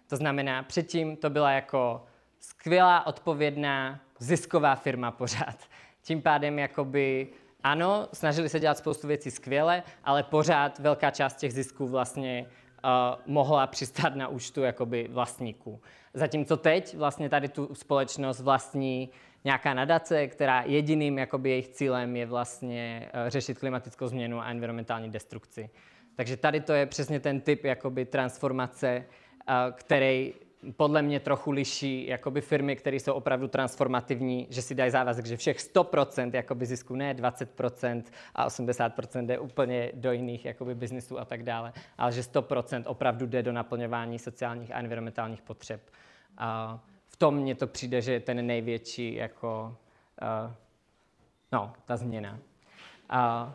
To znamená, předtím to byla jako skvělá, odpovědná, zisková firma pořád. Tím pádem jakoby ano, snažili se dělat spoustu věcí skvěle, ale pořád velká část těch zisků vlastně uh, mohla přistát na účtu jakoby vlastníků. Zatímco teď vlastně tady tu společnost vlastní nějaká nadace, která jediným jakoby jejich cílem je vlastně uh, řešit klimatickou změnu a environmentální destrukci. Takže tady to je přesně ten typ jakoby transformace, uh, který podle mě trochu liší jakoby firmy, které jsou opravdu transformativní, že si dají závazek, že všech 100% jakoby zisku, ne 20% a 80% jde úplně do jiných jakoby biznisů a tak dále, ale že 100% opravdu jde do naplňování sociálních a environmentálních potřeb. V tom mně to přijde, že je ten největší jako, uh, no, ta změna. A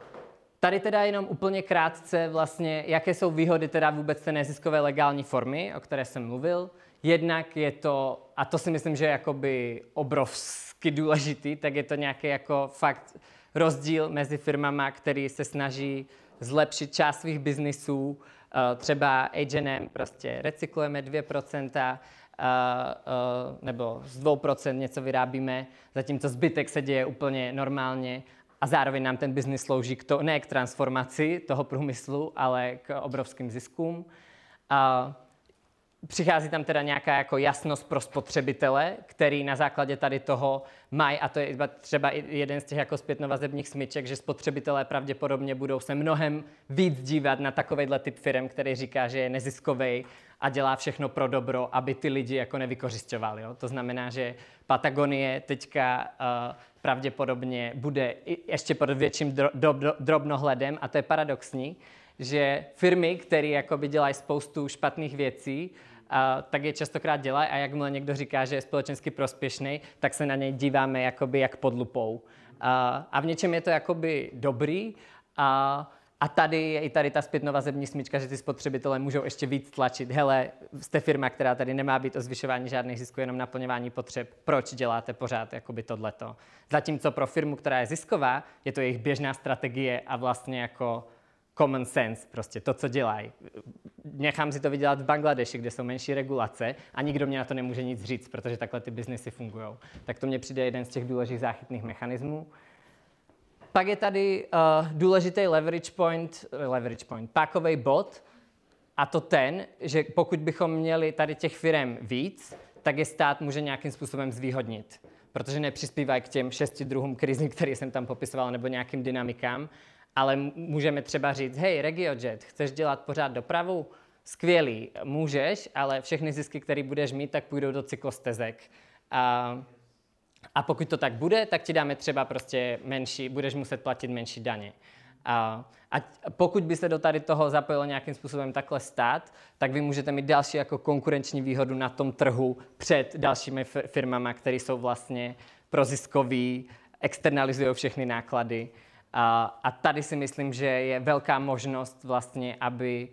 Tady teda jenom úplně krátce vlastně, jaké jsou výhody teda vůbec té neziskové legální formy, o které jsem mluvil. Jednak je to, a to si myslím, že je jakoby obrovsky důležitý, tak je to nějaký jako fakt rozdíl mezi firmama, který se snaží zlepšit část svých biznisů, uh, třeba H&M prostě recyklujeme 2%, Uh, uh, nebo z 2% něco vyrábíme, zatímco zbytek se děje úplně normálně a zároveň nám ten biznis slouží k to, ne k transformaci toho průmyslu, ale k obrovským ziskům. Uh, přichází tam teda nějaká jako jasnost pro spotřebitele, který na základě tady toho mají, a to je třeba jeden z těch jako zpětnovazebních smyček, že spotřebitelé pravděpodobně budou se mnohem víc dívat na takovýhle typ firm, který říká, že je neziskový a dělá všechno pro dobro, aby ty lidi jako nevykořišťovali. Jo? To znamená, že Patagonie teďka uh, pravděpodobně bude ještě pod větším dro, do, drobnohledem a to je paradoxní, že firmy, které dělají spoustu špatných věcí, a, tak je častokrát dělají a jakmile někdo říká, že je společensky prospěšný, tak se na něj díváme jakoby jak pod lupou. A, a v něčem je to jakoby dobrý a, a tady je i tady ta zpětnovazební smyčka, že ty spotřebitelé můžou ještě víc tlačit. Hele, jste firma, která tady nemá být o zvyšování žádných zisků, jenom naplňování potřeb. Proč děláte pořád jakoby tohleto? Zatímco pro firmu, která je zisková, je to jejich běžná strategie a vlastně jako common sense, prostě to, co dělají. Nechám si to vydělat v Bangladeši, kde jsou menší regulace a nikdo mě na to nemůže nic říct, protože takhle ty biznesy fungují. Tak to mě přijde jeden z těch důležitých záchytných mechanismů. Pak je tady uh, důležitý leverage point, leverage point, pákový bod, a to ten, že pokud bychom měli tady těch firm víc, tak je stát může nějakým způsobem zvýhodnit, protože nepřispívají k těm šesti druhům krizi, který jsem tam popisoval, nebo nějakým dynamikám, ale můžeme třeba říct, hej, RegioJet, chceš dělat pořád dopravu? Skvělý, můžeš, ale všechny zisky, které budeš mít, tak půjdou do cyklostezek. A, a pokud to tak bude, tak ti dáme třeba prostě menší, budeš muset platit menší daně. A, a pokud by se do tady toho zapojilo nějakým způsobem takhle stát, tak vy můžete mít další jako konkurenční výhodu na tom trhu před dalšími firmami, které jsou vlastně proziskový, externalizují všechny náklady a, a tady si myslím, že je velká možnost vlastně, aby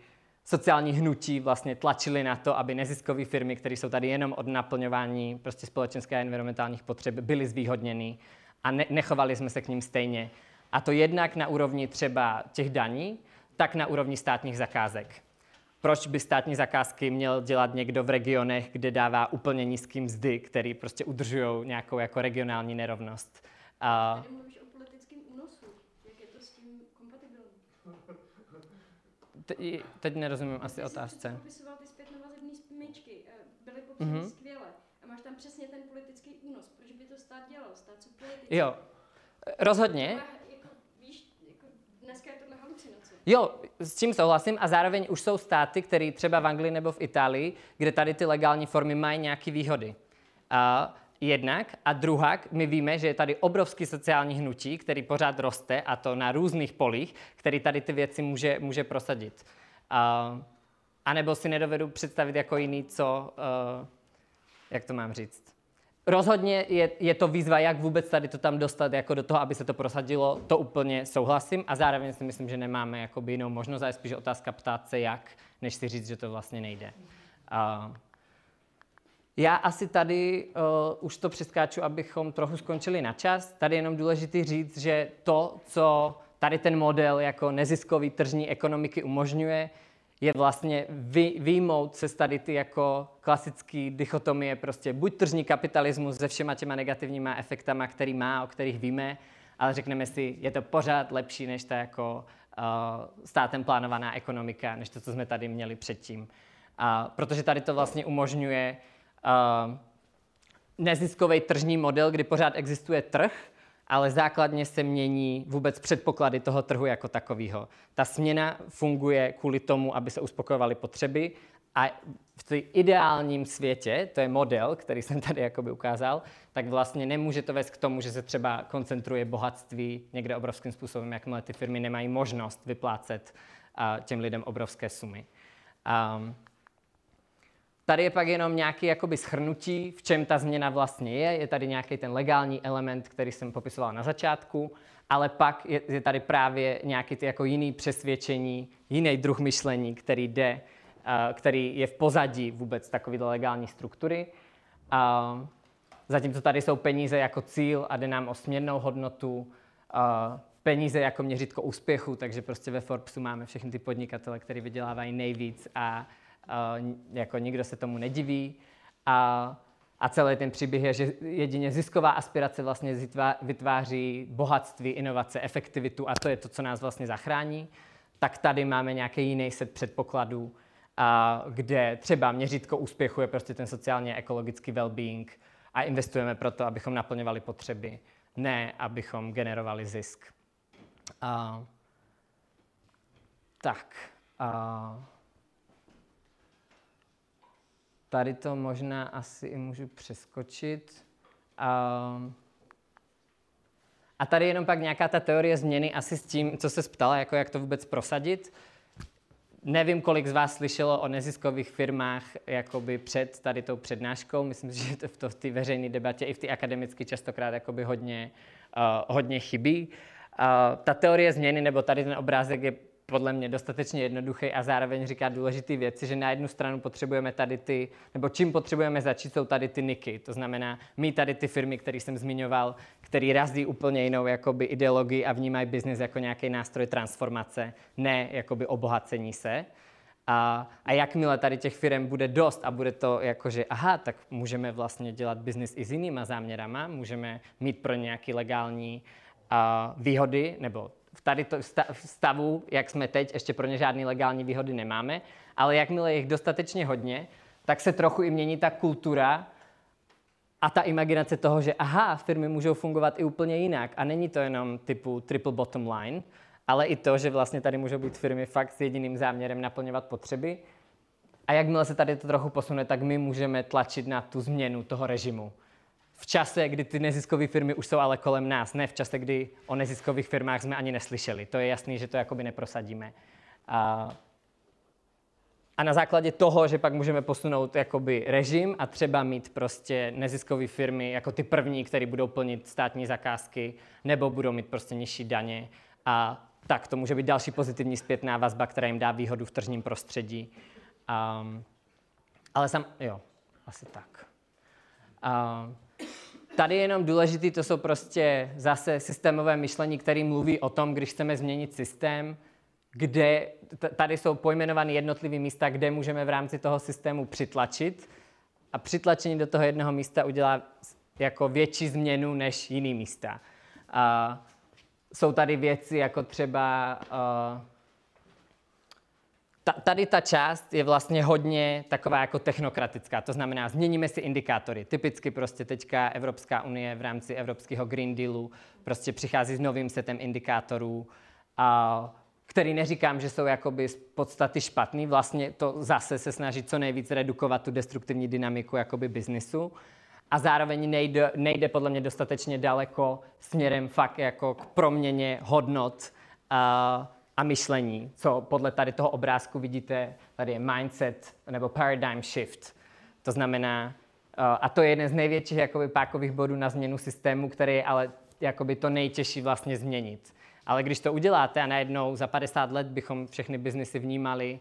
sociální hnutí vlastně tlačili na to, aby neziskové firmy, které jsou tady jenom od naplňování prostě společenské a environmentálních potřeb, byly zvýhodněny a ne, nechovali jsme se k ním stejně. A to jednak na úrovni třeba těch daní, tak na úrovni státních zakázek. Proč by státní zakázky měl dělat někdo v regionech, kde dává úplně nízký mzdy, který prostě udržují nějakou jako regionální nerovnost? Uh, Te, teď nerozumím asi otázce. Popisoval ty zpětnovazební smyčky, eh, byly popsány mm-hmm. skvěle. A máš tam přesně ten politický únos. Proč by to stát dělal? Stát co politici? Jo, rozhodně. Jako, víš, jako dneska je tohle halucinace. Jo, s tím souhlasím a zároveň už jsou státy, které třeba v Anglii nebo v Itálii, kde tady ty legální formy mají nějaké výhody. A jednak. A druhak, my víme, že je tady obrovský sociální hnutí, který pořád roste, a to na různých polích, který tady ty věci může, může prosadit. A, a nebo si nedovedu představit jako jiný, co, uh, jak to mám říct. Rozhodně je, je to výzva, jak vůbec tady to tam dostat jako do toho, aby se to prosadilo, to úplně souhlasím a zároveň si myslím, že nemáme jakoby jinou možnost a je spíš otázka ptát se jak, než si říct, že to vlastně nejde. Uh, já asi tady uh, už to přeskáču, abychom trochu skončili na čas. Tady je jenom důležité říct, že to, co tady ten model jako neziskový tržní ekonomiky umožňuje, je vlastně vy, výjmout se tady ty jako klasické dichotomie, prostě buď tržní kapitalismus se všema těma negativníma efektama, který má, o kterých víme, ale řekneme si, je to pořád lepší než ta jako uh, státem plánovaná ekonomika, než to, co jsme tady měli předtím. Uh, protože tady to vlastně umožňuje neziskový tržní model, kdy pořád existuje trh, ale základně se mění vůbec předpoklady toho trhu jako takového. Ta směna funguje kvůli tomu, aby se uspokojovaly potřeby a v tom ideálním světě, to je model, který jsem tady jakoby ukázal, tak vlastně nemůže to vést k tomu, že se třeba koncentruje bohatství někde obrovským způsobem, jakmile ty firmy nemají možnost vyplácet uh, těm lidem obrovské sumy. Um, Tady je pak jenom nějaký jakoby schrnutí, v čem ta změna vlastně je. Je tady nějaký ten legální element, který jsem popisoval na začátku, ale pak je, je tady právě nějaký ty jako jiný přesvědčení, jiný druh myšlení, který jde, uh, který je v pozadí vůbec takovéhle legální struktury. Uh, zatímco tady jsou peníze jako cíl a jde nám o směrnou hodnotu, uh, peníze jako měřítko úspěchu, takže prostě ve Forbesu máme všechny ty podnikatele, který vydělávají nejvíc a jako nikdo se tomu nediví. A, a celý ten příběh je, že jedině zisková aspirace vlastně vytváří bohatství, inovace, efektivitu a to je to, co nás vlastně zachrání. Tak tady máme nějaký jiný set předpokladů, a kde třeba měřítko úspěchu je prostě ten sociálně ekologický well-being a investujeme proto, abychom naplňovali potřeby, ne abychom generovali zisk. A, tak. A, tady to možná asi i můžu přeskočit. A, a tady jenom pak nějaká ta teorie změny asi s tím, co se ptala, jako jak to vůbec prosadit. Nevím, kolik z vás slyšelo o neziskových firmách jakoby před tady tou přednáškou. Myslím že to v, to v té veřejné debatě i v té akademické častokrát jakoby hodně, uh, hodně chybí. Uh, ta teorie změny, nebo tady ten obrázek je podle mě dostatečně jednoduchý a zároveň říká důležité věci, že na jednu stranu potřebujeme tady ty, nebo čím potřebujeme začít, jsou tady ty niky. To znamená, mít tady ty firmy, které jsem zmiňoval, který razí úplně jinou jakoby, ideologii a vnímají biznis jako nějaký nástroj transformace, ne jakoby obohacení se. A, a jakmile tady těch firm bude dost a bude to jako, že aha, tak můžeme vlastně dělat biznis i s jinýma záměrama, můžeme mít pro nějaký legální a, výhody, nebo v tady to stavu, jak jsme teď, ještě pro ně žádné legální výhody nemáme, ale jakmile je jich dostatečně hodně, tak se trochu i mění ta kultura a ta imaginace toho, že aha, firmy můžou fungovat i úplně jinak a není to jenom typu triple bottom line, ale i to, že vlastně tady můžou být firmy fakt s jediným záměrem naplňovat potřeby. A jakmile se tady to trochu posune, tak my můžeme tlačit na tu změnu toho režimu v čase, kdy ty neziskové firmy už jsou ale kolem nás, ne v čase, kdy o neziskových firmách jsme ani neslyšeli. To je jasný, že to jakoby neprosadíme. A, a na základě toho, že pak můžeme posunout jakoby režim a třeba mít prostě neziskové firmy jako ty první, které budou plnit státní zakázky, nebo budou mít prostě nižší daně. A tak to může být další pozitivní zpětná vazba, která jim dá výhodu v tržním prostředí. Um, ale sam, jo, asi tak. Um, Tady je jenom důležitý, to jsou prostě zase systémové myšlení, které mluví o tom, když chceme změnit systém, kde tady jsou pojmenované jednotlivé místa, kde můžeme v rámci toho systému přitlačit a přitlačení do toho jednoho místa udělá jako větší změnu než jiný místa. A jsou tady věci jako třeba uh, tady ta část je vlastně hodně taková jako technokratická, to znamená, změníme si indikátory. Typicky prostě teďka Evropská unie v rámci Evropského Green Dealu prostě přichází s novým setem indikátorů, a, který neříkám, že jsou jakoby z podstaty špatný, vlastně to zase se snaží co nejvíc redukovat tu destruktivní dynamiku jakoby biznisu a zároveň nejde, nejde podle mě dostatečně daleko směrem fakt jako k proměně hodnot a, a myšlení, co podle tady toho obrázku vidíte, tady je mindset nebo paradigm shift. To znamená, eh, a to je jeden z největších jakoby, pákových bodů na změnu systému, který je ale jakoby to nejtěžší vlastně změnit. Ale když to uděláte a najednou za 50 let bychom všechny biznesy vnímali,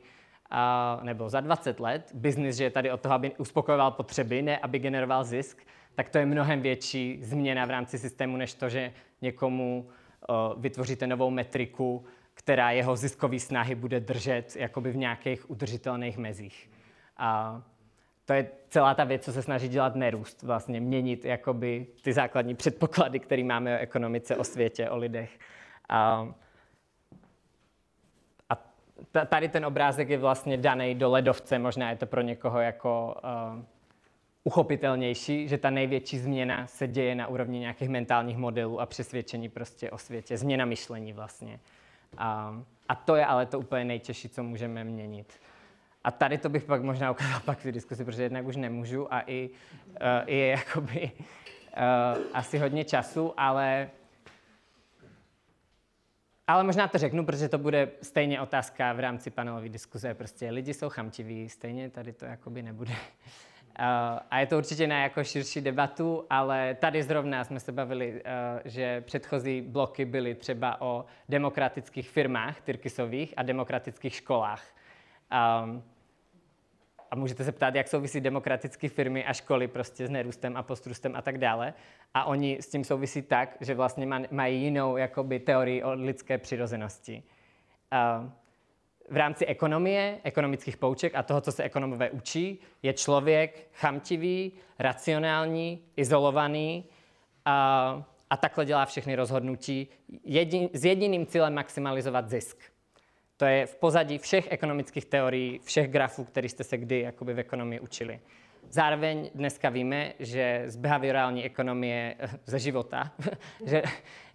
uh, nebo za 20 let, biznis, že je tady od toho, aby uspokojoval potřeby, ne aby generoval zisk, tak to je mnohem větší změna v rámci systému, než to, že někomu uh, vytvoříte novou metriku, která jeho ziskové snahy bude držet jakoby v nějakých udržitelných mezích. A to je celá ta věc, co se snaží dělat nerůst, vlastně měnit jakoby ty základní předpoklady, které máme o ekonomice, o světě, o lidech. A, a tady ten obrázek je vlastně daný do ledovce, možná je to pro někoho jako uh, uchopitelnější, že ta největší změna se děje na úrovni nějakých mentálních modelů a přesvědčení prostě o světě, změna myšlení vlastně. A, a to je ale to úplně nejtěžší, co můžeme měnit. A tady to bych pak možná ukázal pak v diskusi, protože jednak už nemůžu a i, uh, i je jakoby uh, asi hodně času, ale ale možná to řeknu, protože to bude stejně otázka v rámci panelové diskuze. Prostě lidi jsou chamtiví, stejně tady to jakoby nebude. Eh, a je to určitě na jako širší debatu, ale tady zrovna jsme se bavili, eh, že předchozí bloky byly třeba o demokratických firmách tyrkisových a demokratických školách. Um, a můžete se ptát, jak souvisí demokratické firmy a školy prostě s nerůstem a postrustem a tak dále. A oni s tím souvisí tak, že vlastně mají jinou jakoby, teorii o lidské přirozenosti. Uh, v rámci ekonomie, ekonomických pouček a toho, co se ekonomové učí, je člověk chamtivý, racionální, izolovaný a, a takhle dělá všechny rozhodnutí jedin, s jediným cílem maximalizovat zisk. To je v pozadí všech ekonomických teorií, všech grafů, které jste se kdy jakoby v ekonomii učili. Zároveň dneska víme, že z behaviorální ekonomie <laughs> ze života, <laughs> že,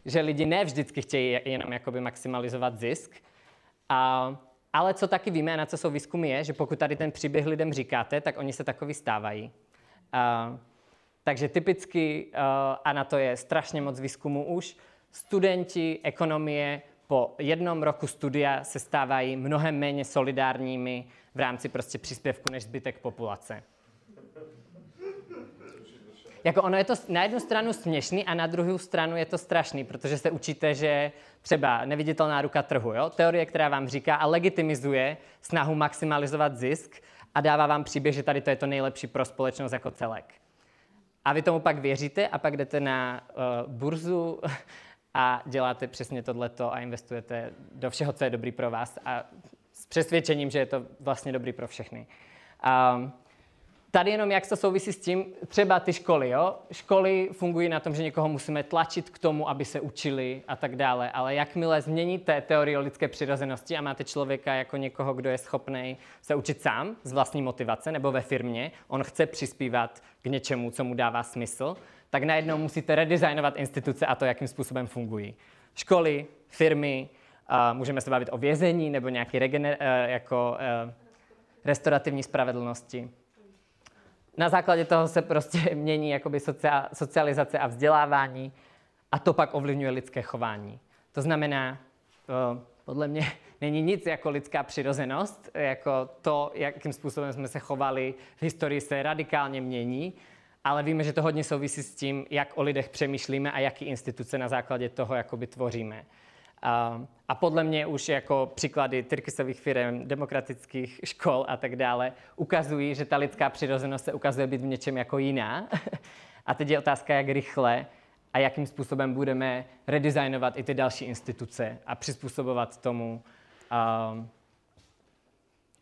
že lidi ne vždycky chtějí jenom jakoby maximalizovat zisk. A, ale co taky víme a na co jsou výzkumy je, že pokud tady ten příběh lidem říkáte, tak oni se takový stávají. A, takže typicky, a na to je strašně moc výzkumu už, studenti ekonomie po jednom roku studia se stávají mnohem méně solidárními v rámci prostě příspěvku než zbytek populace. Jako ono je to na jednu stranu směšný a na druhou stranu je to strašný, protože se učíte, že třeba neviditelná ruka trhu, jo? teorie, která vám říká a legitimizuje snahu maximalizovat zisk a dává vám příběh, že tady to je to nejlepší pro společnost jako celek. A vy tomu pak věříte a pak jdete na uh, burzu <laughs> a děláte přesně tohleto a investujete do všeho, co je dobrý pro vás a s přesvědčením, že je to vlastně dobrý pro všechny. Um, tady jenom jak to souvisí s tím, třeba ty školy, jo? Školy fungují na tom, že někoho musíme tlačit k tomu, aby se učili a tak dále, ale jakmile změníte teorii lidské přirozenosti a máte člověka jako někoho, kdo je schopný se učit sám z vlastní motivace nebo ve firmě, on chce přispívat k něčemu, co mu dává smysl, tak najednou musíte redesignovat instituce a to, jakým způsobem fungují. Školy, firmy, můžeme se bavit o vězení nebo nějaké regener- uh, jako uh, restaurativní spravedlnosti. Na základě toho se prostě <laughs> mění jakoby socializace a vzdělávání a to pak ovlivňuje lidské chování. To znamená, podle mě <laughs> není nic jako lidská přirozenost, jako to, jakým způsobem jsme se chovali v historii se radikálně mění ale víme, že to hodně souvisí s tím, jak o lidech přemýšlíme a jaký instituce na základě toho jakoby tvoříme. A, a podle mě už jako příklady Tyrkisových firm, demokratických škol a tak dále ukazují, že ta lidská přirozenost se ukazuje být v něčem jako jiná. <laughs> a teď je otázka, jak rychle a jakým způsobem budeme redesignovat i ty další instituce a přizpůsobovat tomu, um,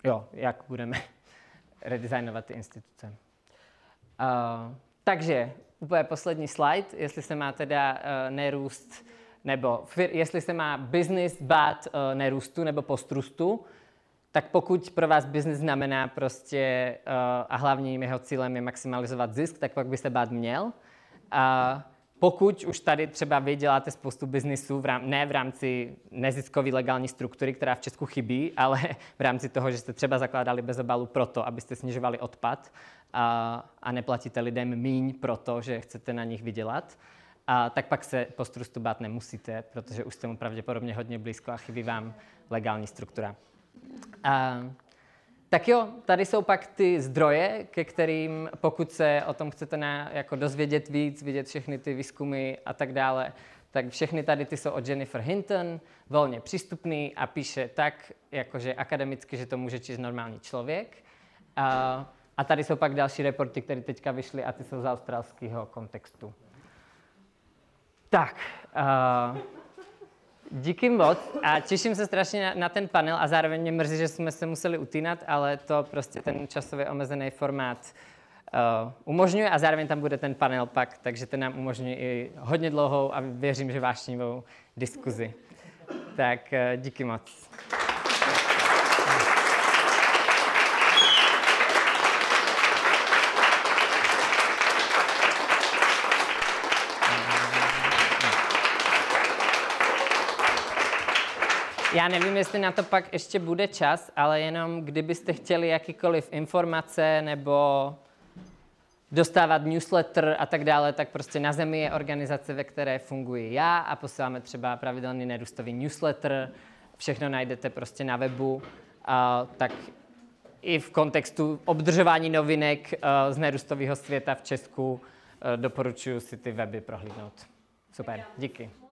jo, jak budeme <laughs> redesignovat ty instituce. Uh, takže úplně poslední slide, jestli se má teda uh, nerůst, nebo fir, jestli se má business bát uh, nerůstu nebo postrůstu, tak pokud pro vás business znamená prostě uh, a hlavním jeho cílem je maximalizovat zisk, tak pak by se bát měl. Uh, pokud už tady třeba vy děláte spoustu biznisů, v rám, ne v rámci neziskové legální struktury, která v Česku chybí, ale v rámci toho, že jste třeba zakládali bez obalu proto, abyste snižovali odpad a, a neplatíte lidem míň proto, že chcete na nich vydělat, a tak pak se postrustu bát nemusíte, protože už jste mu pravděpodobně hodně blízko a chybí vám legální struktura. A, tak jo, tady jsou pak ty zdroje, ke kterým, pokud se o tom chcete na, jako dozvědět víc, vidět všechny ty výzkumy a tak dále, tak všechny tady ty jsou od Jennifer Hinton, volně přístupný a píše tak, jakože akademicky, že to může číst normální člověk. A, a tady jsou pak další reporty, které teďka vyšly a ty jsou z australského kontextu. Tak, uh, díky moc a těším se strašně na, na ten panel a zároveň mě mrzí, že jsme se museli utínat, ale to prostě ten časově omezený formát uh, umožňuje a zároveň tam bude ten panel pak, takže ten nám umožňuje i hodně dlouhou a věřím, že vášnivou diskuzi. Tak uh, díky moc. Já nevím, jestli na to pak ještě bude čas, ale jenom kdybyste chtěli jakýkoliv informace nebo dostávat newsletter a tak dále, tak prostě na Zemi je organizace, ve které funguji já a posíláme třeba pravidelný nerůstový newsletter. Všechno najdete prostě na webu. A, tak i v kontextu obdržování novinek z nerůstového světa v Česku doporučuji si ty weby prohlídnout. Super, díky.